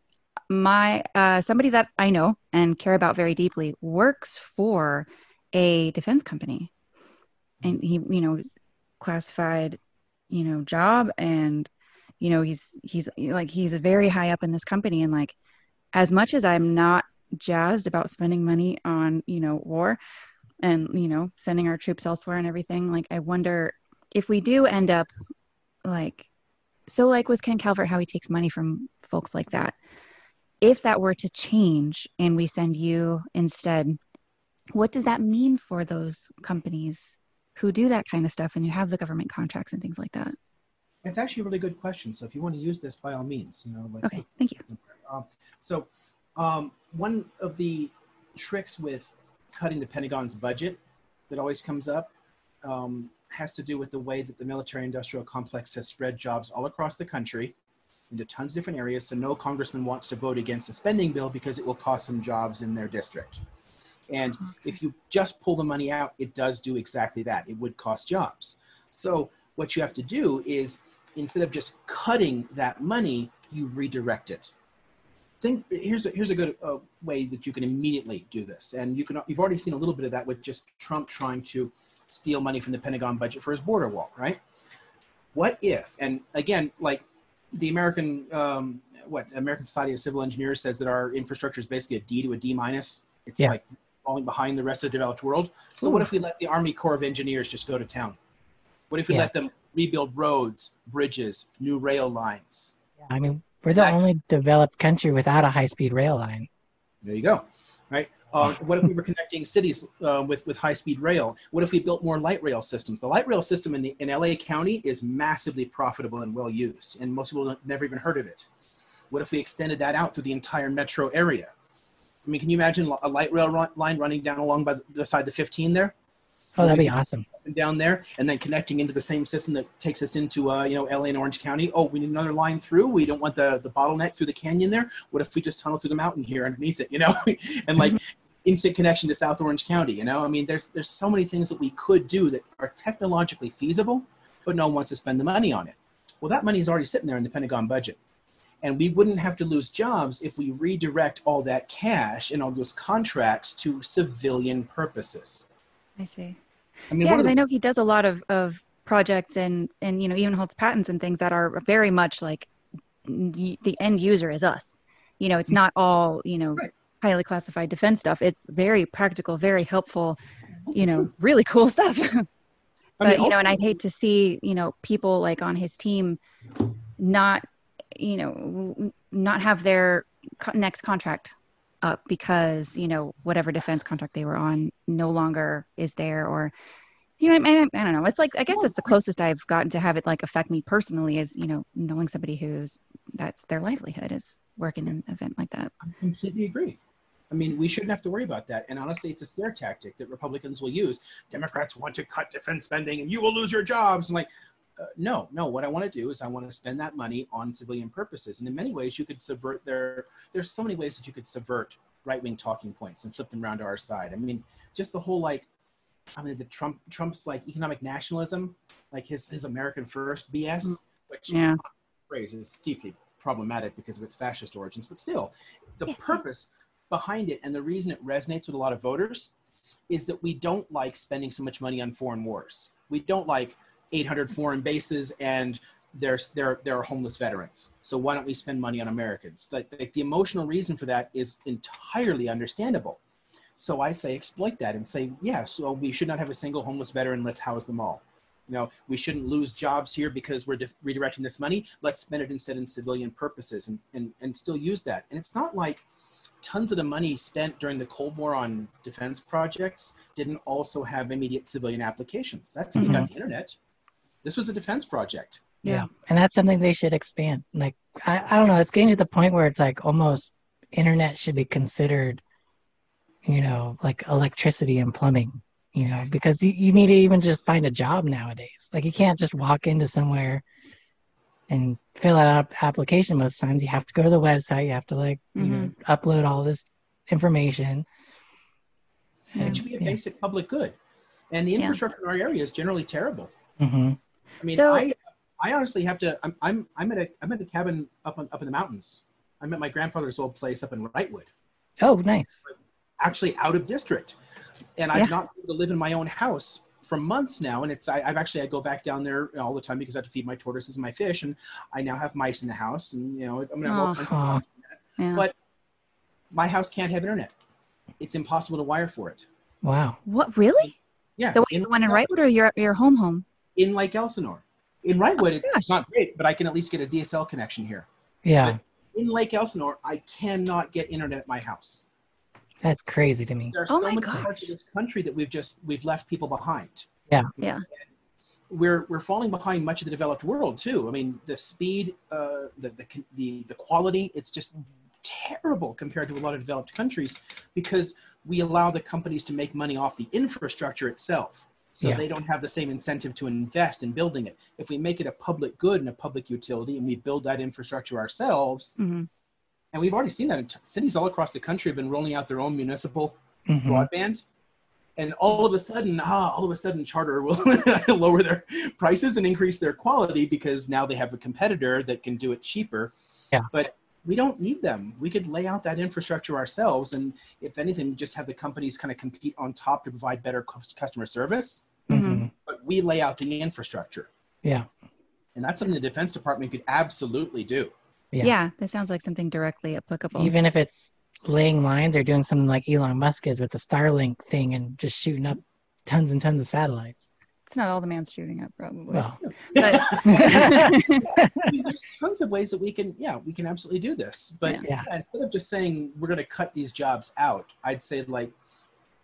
my uh, somebody that I know and care about very deeply works for a defense company, and he, you know, classified, you know, job, and you know, he's he's like he's very high up in this company, and like, as much as I'm not jazzed about spending money on you know war and you know sending our troops elsewhere and everything like i wonder if we do end up like so like with ken calvert how he takes money from folks like that. If that were to change and we send you instead what does that mean for those companies who do that kind of stuff and who have the government contracts and things like that?
It's actually a really good question. So if you want to use this, by all means, you know, like
okay thank you.
Um, so, um, one of the tricks with cutting the Pentagon's budget that always comes up um, has to do with the way that the military industrial complex has spread jobs all across the country into tons of different areas. So, no congressman wants to vote against a spending bill because it will cost some jobs in their district. And if you just pull the money out, it does do exactly that. It would cost jobs. So, what you have to do is instead of just cutting that money, you redirect it think here's a, here's a good uh, way that you can immediately do this. And you can you've already seen a little bit of that with just trump trying to steal money from the pentagon budget for his border wall right? What if and again like the american um, what american society of civil engineers says that our infrastructure is basically a d to a d minus. It's
Yeah.
like falling behind the rest of the developed world. So what if we let the army corps of engineers just go to town? What if we
Yeah.
let them rebuild roads bridges new rail lines?
I mean, we're the only developed country without a high-speed rail line.
There you go. Right. Uh, what if we were connecting cities uh, with with high speed rail? What if we built more light rail systems? The light rail system in the in LA County is massively profitable and well used, and most people have never even heard of it. What if we extended that out to the entire metro area? I mean, can you imagine a light rail run, line running down along by the, the side of the 15 there?
Oh, that'd be awesome.
and down there and then connecting into the same system that takes us into uh, you know LA and Orange County. Oh, we need another line through. We don't want the the bottleneck through the canyon there. What if we just tunnel through the mountain here underneath it? You know, <laughs> and like <laughs> instant connection to South Orange County. You know, I mean, there's there's so many things that we could do that are technologically feasible, but no one wants to spend the money on it. Well, that money is already sitting there in the Pentagon budget. And we wouldn't have to lose jobs if we redirect all that cash and all those contracts to civilian purposes.
i see
I mean,
yeah because
the-
i know he does a lot of of projects and and you know even holds patents and things that are very much like the end user is us. You know, it's not all you know
Right.
highly classified defense stuff. It's very practical, very helpful. You know, really cool <laughs> stuff.
I
but
mean,
you know and i'd hate to see you know people like on his team not you know not have their co- next contract up because you know whatever defense contract they were on no longer is there or you know I, mean, I don't know it's like i guess it's the closest i've gotten to have it like affect me personally is you know knowing somebody who's that's their livelihood is working in an event like that
I completely agree. I mean, we shouldn't have to worry about that. And honestly, it's a scare tactic that Republicans will use. Democrats want to cut defense spending and you will lose your jobs. I'm like, uh, no, no. What I want to do is I want to spend that money on civilian purposes. And in many ways, you could subvert their, there's so many ways that you could subvert right wing talking points and flip them around to our side. I mean, just the whole like, I mean, the Trump, Trump's like economic nationalism, like his, his American first BS, which
Yeah.
phrase is deeply problematic because of its fascist origins, but still, the purpose behind it and the reason it resonates with a lot of voters is that we don't like spending so much money on foreign wars. We don't like 800 foreign bases and there's there there are homeless veterans. So why don't we spend money on Americans? Like, like the emotional reason for that is entirely understandable. So I say exploit that and say, yeah, so we should not have a single homeless veteran. Let's house them all. You know, we shouldn't lose jobs here because we're redirecting this money. Let's spend it instead in civilian purposes and, and, and still use that. And it's not like tons of the money spent during the Cold War on defense projects didn't also have immediate civilian applications. That's how you got mm-hmm. the internet. This was a defense project.
Yeah. And that's something they should expand. Like, I, I don't know, it's getting to the point where it's like almost internet should be considered, you know, like electricity and plumbing, you know, because you, you need to even just find a job nowadays. Like, you can't just walk into somewhere and fill out an application most times. You have to go to the website, you have to, like, you know, upload all this information.
It should be a
Yeah.
basic public good. And the
Yeah.
infrastructure in our area is generally terrible.
hmm
I mean,
So-
I, I honestly have to. I'm, I'm, I'm at a, I'm at a cabin up on, up in the mountains. I'm at my grandfather's old place up in Wrightwood,
Oh, nice.
actually out of district, and I've
Yeah.
not been able to live in my own house for months now. And it's, I, I've actually I go back down there all the time because I have to feed my tortoises and my fish, and I now have mice in the house, and you know, I'm gonna have all kinds of with that.
yeah
But- My house can't have internet. It's impossible to wire for it.
Wow.
what really
Yeah,
the, one- the one in Wrightwood or your your home home
in Lake Elsinore. In Wrightwood,
Oh,
it's not great, but I can at least get a DSL connection here.
Yeah.
In Lake Elsinore, I cannot get internet at my house.
That's crazy to me.
There are
Oh
so
my
many parts of this country that we've just we've left people behind.
Yeah.
Yeah.
We're we're falling behind much of the developed world too. I mean, the speed, uh, the, the the the quality, it's just terrible compared to a lot of developed countries because we allow the companies to make money off the infrastructure itself. So
Yeah.
they don't have the same incentive to invest in building it. If we make it a public good and a public utility and we build that infrastructure ourselves,
hmm
and we've already seen that in t- cities all across the country have been rolling out their own municipal
Mhm.
broadband. And all of a sudden, ah, all of a sudden, Charter <laughs> will lower their prices and increase their quality because now they have a competitor that can do it cheaper.
Yeah.
But we don't need them. We could lay out that infrastructure ourselves, and if anything, just have the companies kind of compete on top to provide better customer service.
Mhm.
But we lay out the infrastructure,
Yeah.
and that's something the Defense Department could absolutely do.
Yeah.
Yeah. that sounds like something directly applicable.
Even if it's laying lines or doing something like Elon Musk is with the Starlink thing and just shooting up tons and tons of satellites.
it's not all the man's shooting up, probably.
Well, <laughs>
but <laughs>
I mean, there's tons of ways that we can, yeah, we can absolutely do this. But
Yeah.
Yeah.
yeah, instead of just saying we're going to cut these jobs out, I'd say like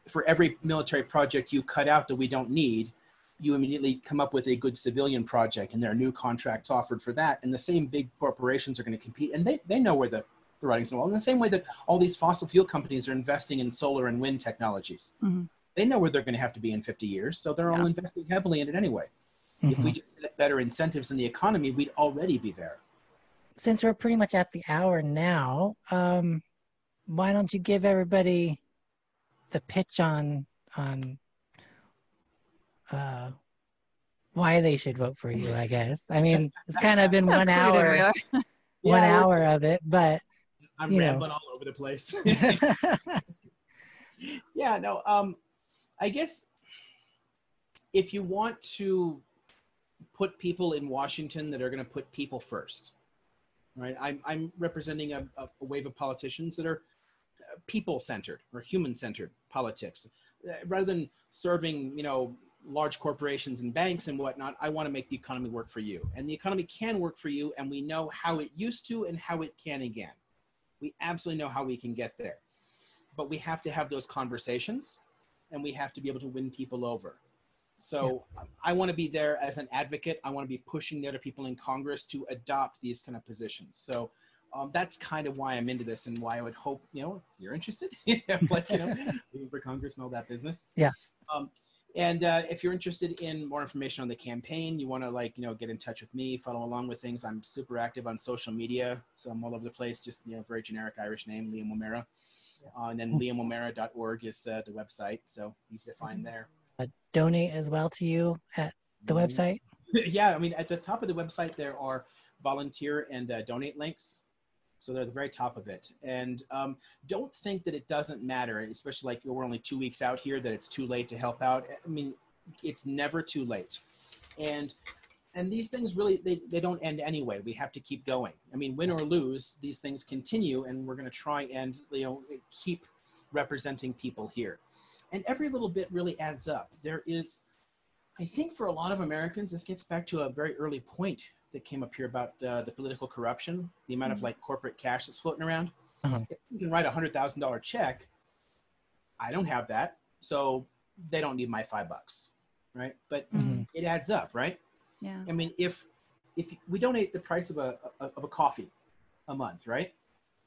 for every military project you cut out that we don't need, you immediately come up with a good civilian project, and there are new contracts offered for that. And the same big corporations are going to compete, and they, they know where the, the writing's on the wall. In the same way that all these fossil fuel companies are investing in solar and wind technologies,
Mhm.
they know where they're going to have to be in 50 years, so they're all investing heavily in it anyway. If we just set better incentives in the economy, we'd already be there.
since we're pretty much at the hour now, um, why don't you give everybody the pitch on on uh, why they should vote for you? I guess. I mean, it's kind of <laughs> been
How
one
clued in we
hour, <laughs> one
Yeah,
hour of it, but
I'm
you know.
rambling all over the place. <laughs> yeah, no. Um, I guess if you want to put people in Washington that are going to put people first, right? I'm, I'm representing a, a, a wave of politicians that are people centered or human centered politics. Uh, rather than serving, you know, large corporations and banks and whatnot, I want to make the economy work for you. And the economy can work for you, and we know how it used to and how it can again. We absolutely know how we can get there. But we have to have those conversations and we have to be able to win people over. So yeah. I want to be there as an advocate. I want to be pushing the other people in Congress to adopt these kind of positions. So um, that's kind of why I'm into this and why I would hope, you know, you're interested, <laughs> like, you know, <laughs> for Congress and all that business.
Yeah.
Um, and uh, if you're interested in more information on the campaign, you want to like, you know, get in touch with me, follow along with things. I'm super active on social media. So I'm all over the place, just, you know, very generic Irish name, Liam O'Mara. Uh, and then liamomara.org is the, the website. So easy to find there.
Uh, donate as well to you at the mm-hmm. website. <laughs>
yeah. I mean, at the top of the website, there are volunteer and uh, donate links. So they're at the very top of it. And um, don't think that it doesn't matter, especially like we're only two weeks out here, that it's too late to help out. I mean, it's never too late. And and these things really they, they don't end anyway we have to keep going i mean win or lose these things continue and we're going to try and you know keep representing people here and every little bit really adds up there is i think for a lot of americans this gets back to a very early point that came up here about uh, the political corruption, the amount mm-hmm. of like corporate cash that's floating around. Uh-huh. If you can write a hundred thousand dollar check, I don't have that, so they don't need my five bucks, right? But mm-hmm. it adds up, right?
Yeah.
I mean, if if we donate the price of a, a of a coffee a month, right?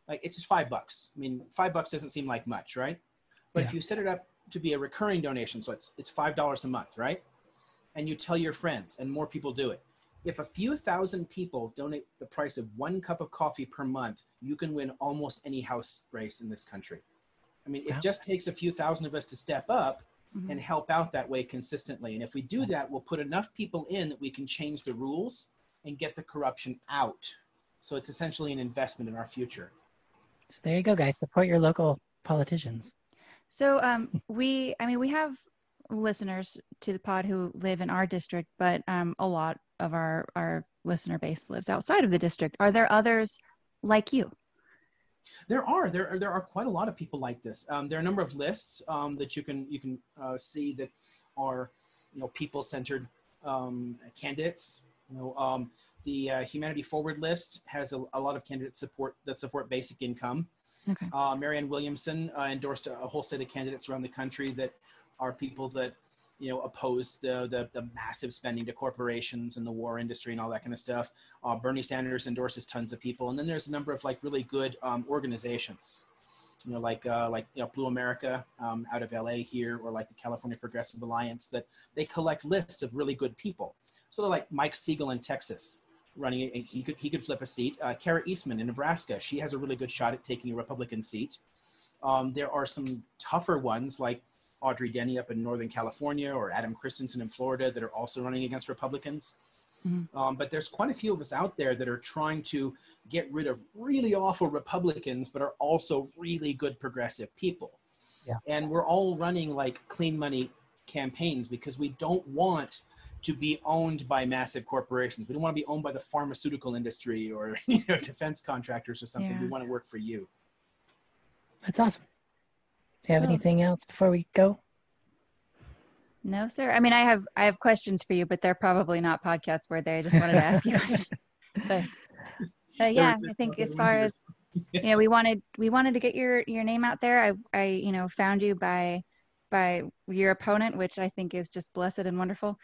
Like it's just five bucks. I mean, five bucks doesn't seem like much, right? But yeah. if you set it up to be a recurring donation, so it's it's five dollars a month, right? And you tell your friends, and more people do it if a few thousand people donate the price of one cup of coffee per month, you can win almost any house race in this country. I mean, it wow. just takes a few thousand of us to step up mm-hmm. and help out that way consistently. And if we do that, we'll put enough people in that we can change the rules and get the corruption out. So it's essentially an investment in our future.
So there you go, guys. Support your local politicians.
So um, we, I mean, we have listeners to the pod who live in our district, but um, a lot of our our listener base lives outside of the district. Are there others like you?
There are there are, there are quite a lot of people like this. Um, there are a number of lists um, that you can you can uh, see that are you know people centered um, candidates. You know um, the uh, Humanity Forward list has a, a, lot of candidates support that support basic income. Okay. Uh, Marianne Williamson uh, endorsed a, a whole set of candidates around the country that are people that you know, oppose the, the, the, massive spending to corporations and the war industry and all that kind of stuff. Uh, Bernie Sanders endorses tons of people, and then there's a number of like really good um, organizations, you know, like uh, like you know, Blue America um, out of LA here, or like the California Progressive Alliance, that they collect lists of really good people. So they're like Mike Siegel in Texas, running he could he could flip a seat. Uh, Kara Eastman in Nebraska, she has a really good shot at taking a Republican seat. Um, there are some tougher ones like Audrey Denny up in Northern California or Adam Christensen in Florida that are also running against Republicans. Mm-hmm. Um, but there's quite a few of us out there that are trying to get rid of really awful Republicans, but are also really good progressive people. Yeah. And we're all running like clean money campaigns because we don't want to be owned by massive corporations. We don't want to be owned by the pharmaceutical industry or <laughs> you know, defense contractors or something. Yeah. We want to work for you.
That's awesome. Do you have oh. anything else before we go?
No, sir. I mean, I have I have questions for you, but they're probably not podcast worthy. I just wanted to ask you <laughs> questions. But, but yeah, I think as far as <laughs> you know, we wanted we wanted to get your your name out there. I I you know found you by by your opponent, which I think is just blessed and wonderful.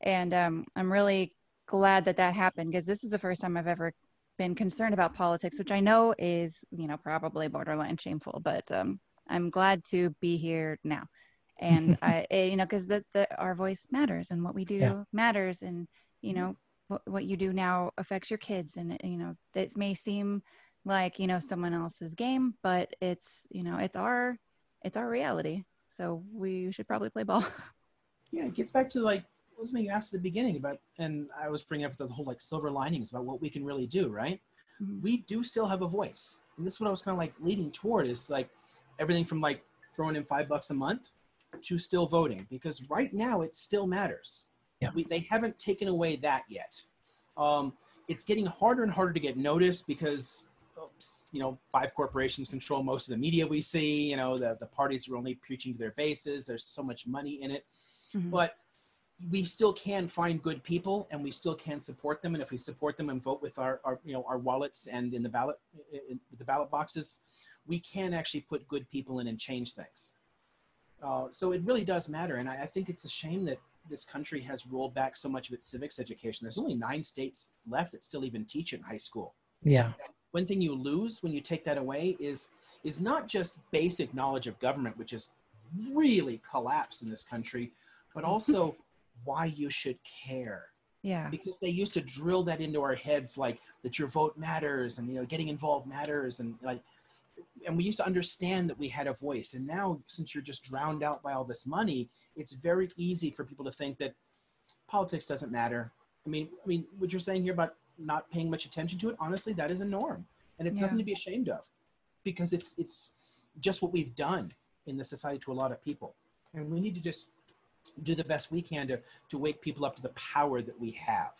And um, I'm really glad that that happened because this is the first time I've ever been concerned about politics, which I know is you know probably borderline shameful, but um, I'm glad to be here now. And <laughs> I, eh, you know, because the, the, our voice matters and what we do yeah. matters. And, you know, what, what you do now affects your kids. And, you know, this may seem like, you know, someone else's game, but it's, you know, it's our, it's our reality. So we should probably play ball. <laughs>
Yeah. It gets back to like, what was being asked at the beginning about, and I was bringing up the whole like silver linings about what we can really do, right? Mm-hmm. We do still have a voice. And this is what I was kind of like leading toward is like, everything from like throwing in five bucks a month to still voting because right now it still matters. Yeah. We, they haven't taken away that yet. Um, it's getting harder and harder to get noticed because you know five corporations control most of the media we see you know the, the parties are only preaching to their bases there's so much money in it mm-hmm. but we still can find good people and we still can support them and if we support them and vote with our, our you know our wallets and in the ballot in the ballot boxes we can actually put good people in and change things. Uh, so it really does matter. And I, I think it's a shame that this country has rolled back so much of its civics education. There's only nine states left that still even teach it in high school.
Yeah.
One thing you lose when you take that away is is not just basic knowledge of government which is really collapsed in this country but <laughs> also why you should care.
Yeah.
Because they used to drill that into our heads like that your vote matters and you know getting involved matters and like and we used to understand that we had a voice and now since you're just drowned out by all this money it's very easy for people to think that politics doesn't matter i mean i mean what you're saying here about not paying much attention to it honestly that is a norm and it's yeah. nothing to be ashamed of because it's it's just what we've done in the society to a lot of people and we need to just do the best we can to to wake people up to the power that we have.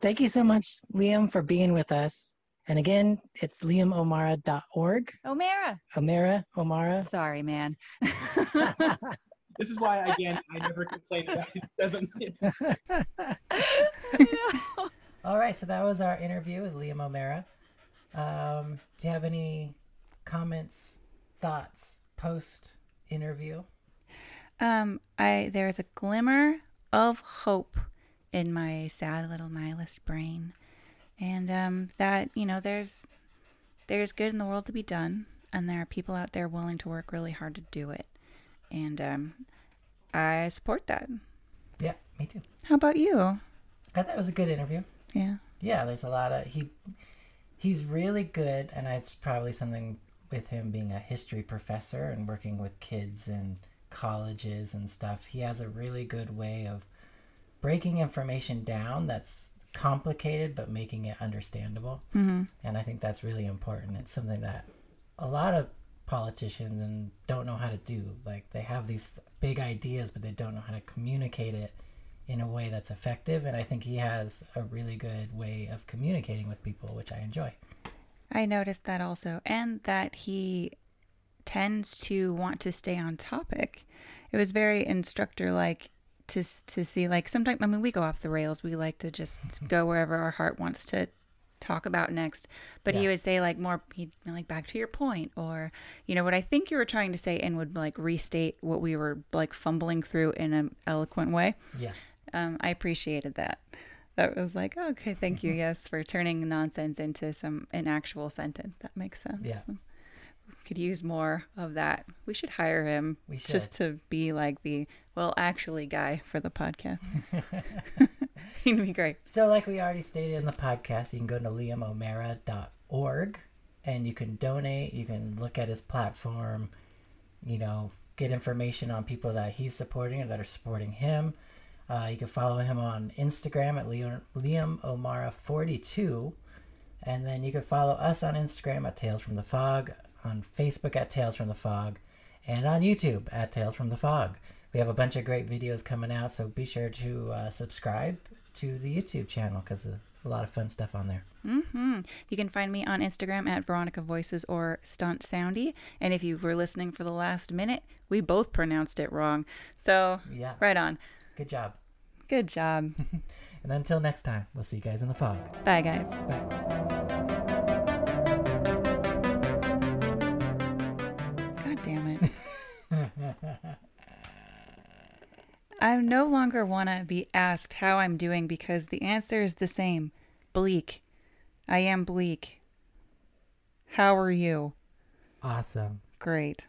Thank you so much, Liam, for being with us. And again, it's liamomara.org.
Omara.
Omara. Omara.
Sorry, man. <laughs>
this is why, again, I never complain about it. Doesn't. <laughs>
All right, so that was our interview with Liam O'Mara. Um, do you have any comments, thoughts post interview?
Um, I there's a glimmer of hope in my sad little nihilist brain, and um, that you know there's there's good in the world to be done, and there are people out there willing to work really hard to do it, and um, I support that.
Yeah, me too.
How about you?
I thought it was a good interview.
Yeah.
Yeah, there's a lot of he he's really good and it's probably something with him being a history professor and working with kids and colleges and stuff, he has a really good way of breaking information down that's complicated but making it understandable. Mm-hmm. And I think that's really important. It's something that a lot of politicians and don't know how to do. Like they have these big ideas, but they don't know how to communicate it in a way that's effective. And I think he has a really good way of communicating with people, which I enjoy.
I noticed that also, and that he tends to want to stay on topic. It was very instructor like to to see like sometimes I mean we go off the rails. We like to just go wherever our heart wants to talk about next. But yeah. he would say like more he'd like back to your point or you know what I think you were trying to say and would like restate what we were like fumbling through in an eloquent way.
Yeah.
Um, I appreciated that. That was like, okay, thank you, yes, for turning nonsense into some an actual sentence. That makes sense.
Yeah
could use more of that. We should hire him should. just to be like the well, actually, guy for the podcast. <laughs> <laughs> He'd be great.
So, like we already stated in the podcast, you can go to liamomara.org and you can donate. You can look at his platform. You know, get information on people that he's supporting or that are supporting him. Uh, you can follow him on Instagram at Liam, Liam Omara 42. And then you can follow us on Instagram at Tales from the Fog on Facebook at Tales from the Fog, and on YouTube at Tales from the Fog. We have a bunch of great videos coming out, so be sure to uh, subscribe to the YouTube channel because there's a lot of fun stuff on there.
Mm-hmm. You can find me on Instagram at Veronica Voices or Stunt Soundy. And if you were listening for the last minute, we both pronounced it wrong. So,
yeah.
right on.
Good job.
Good job. <laughs>
and until next time, we'll see you guys in the fog.
Bye, guys.
Bye.
I no longer want to be asked how I'm doing because the answer is the same bleak. I am bleak. How are you?
Awesome.
Great.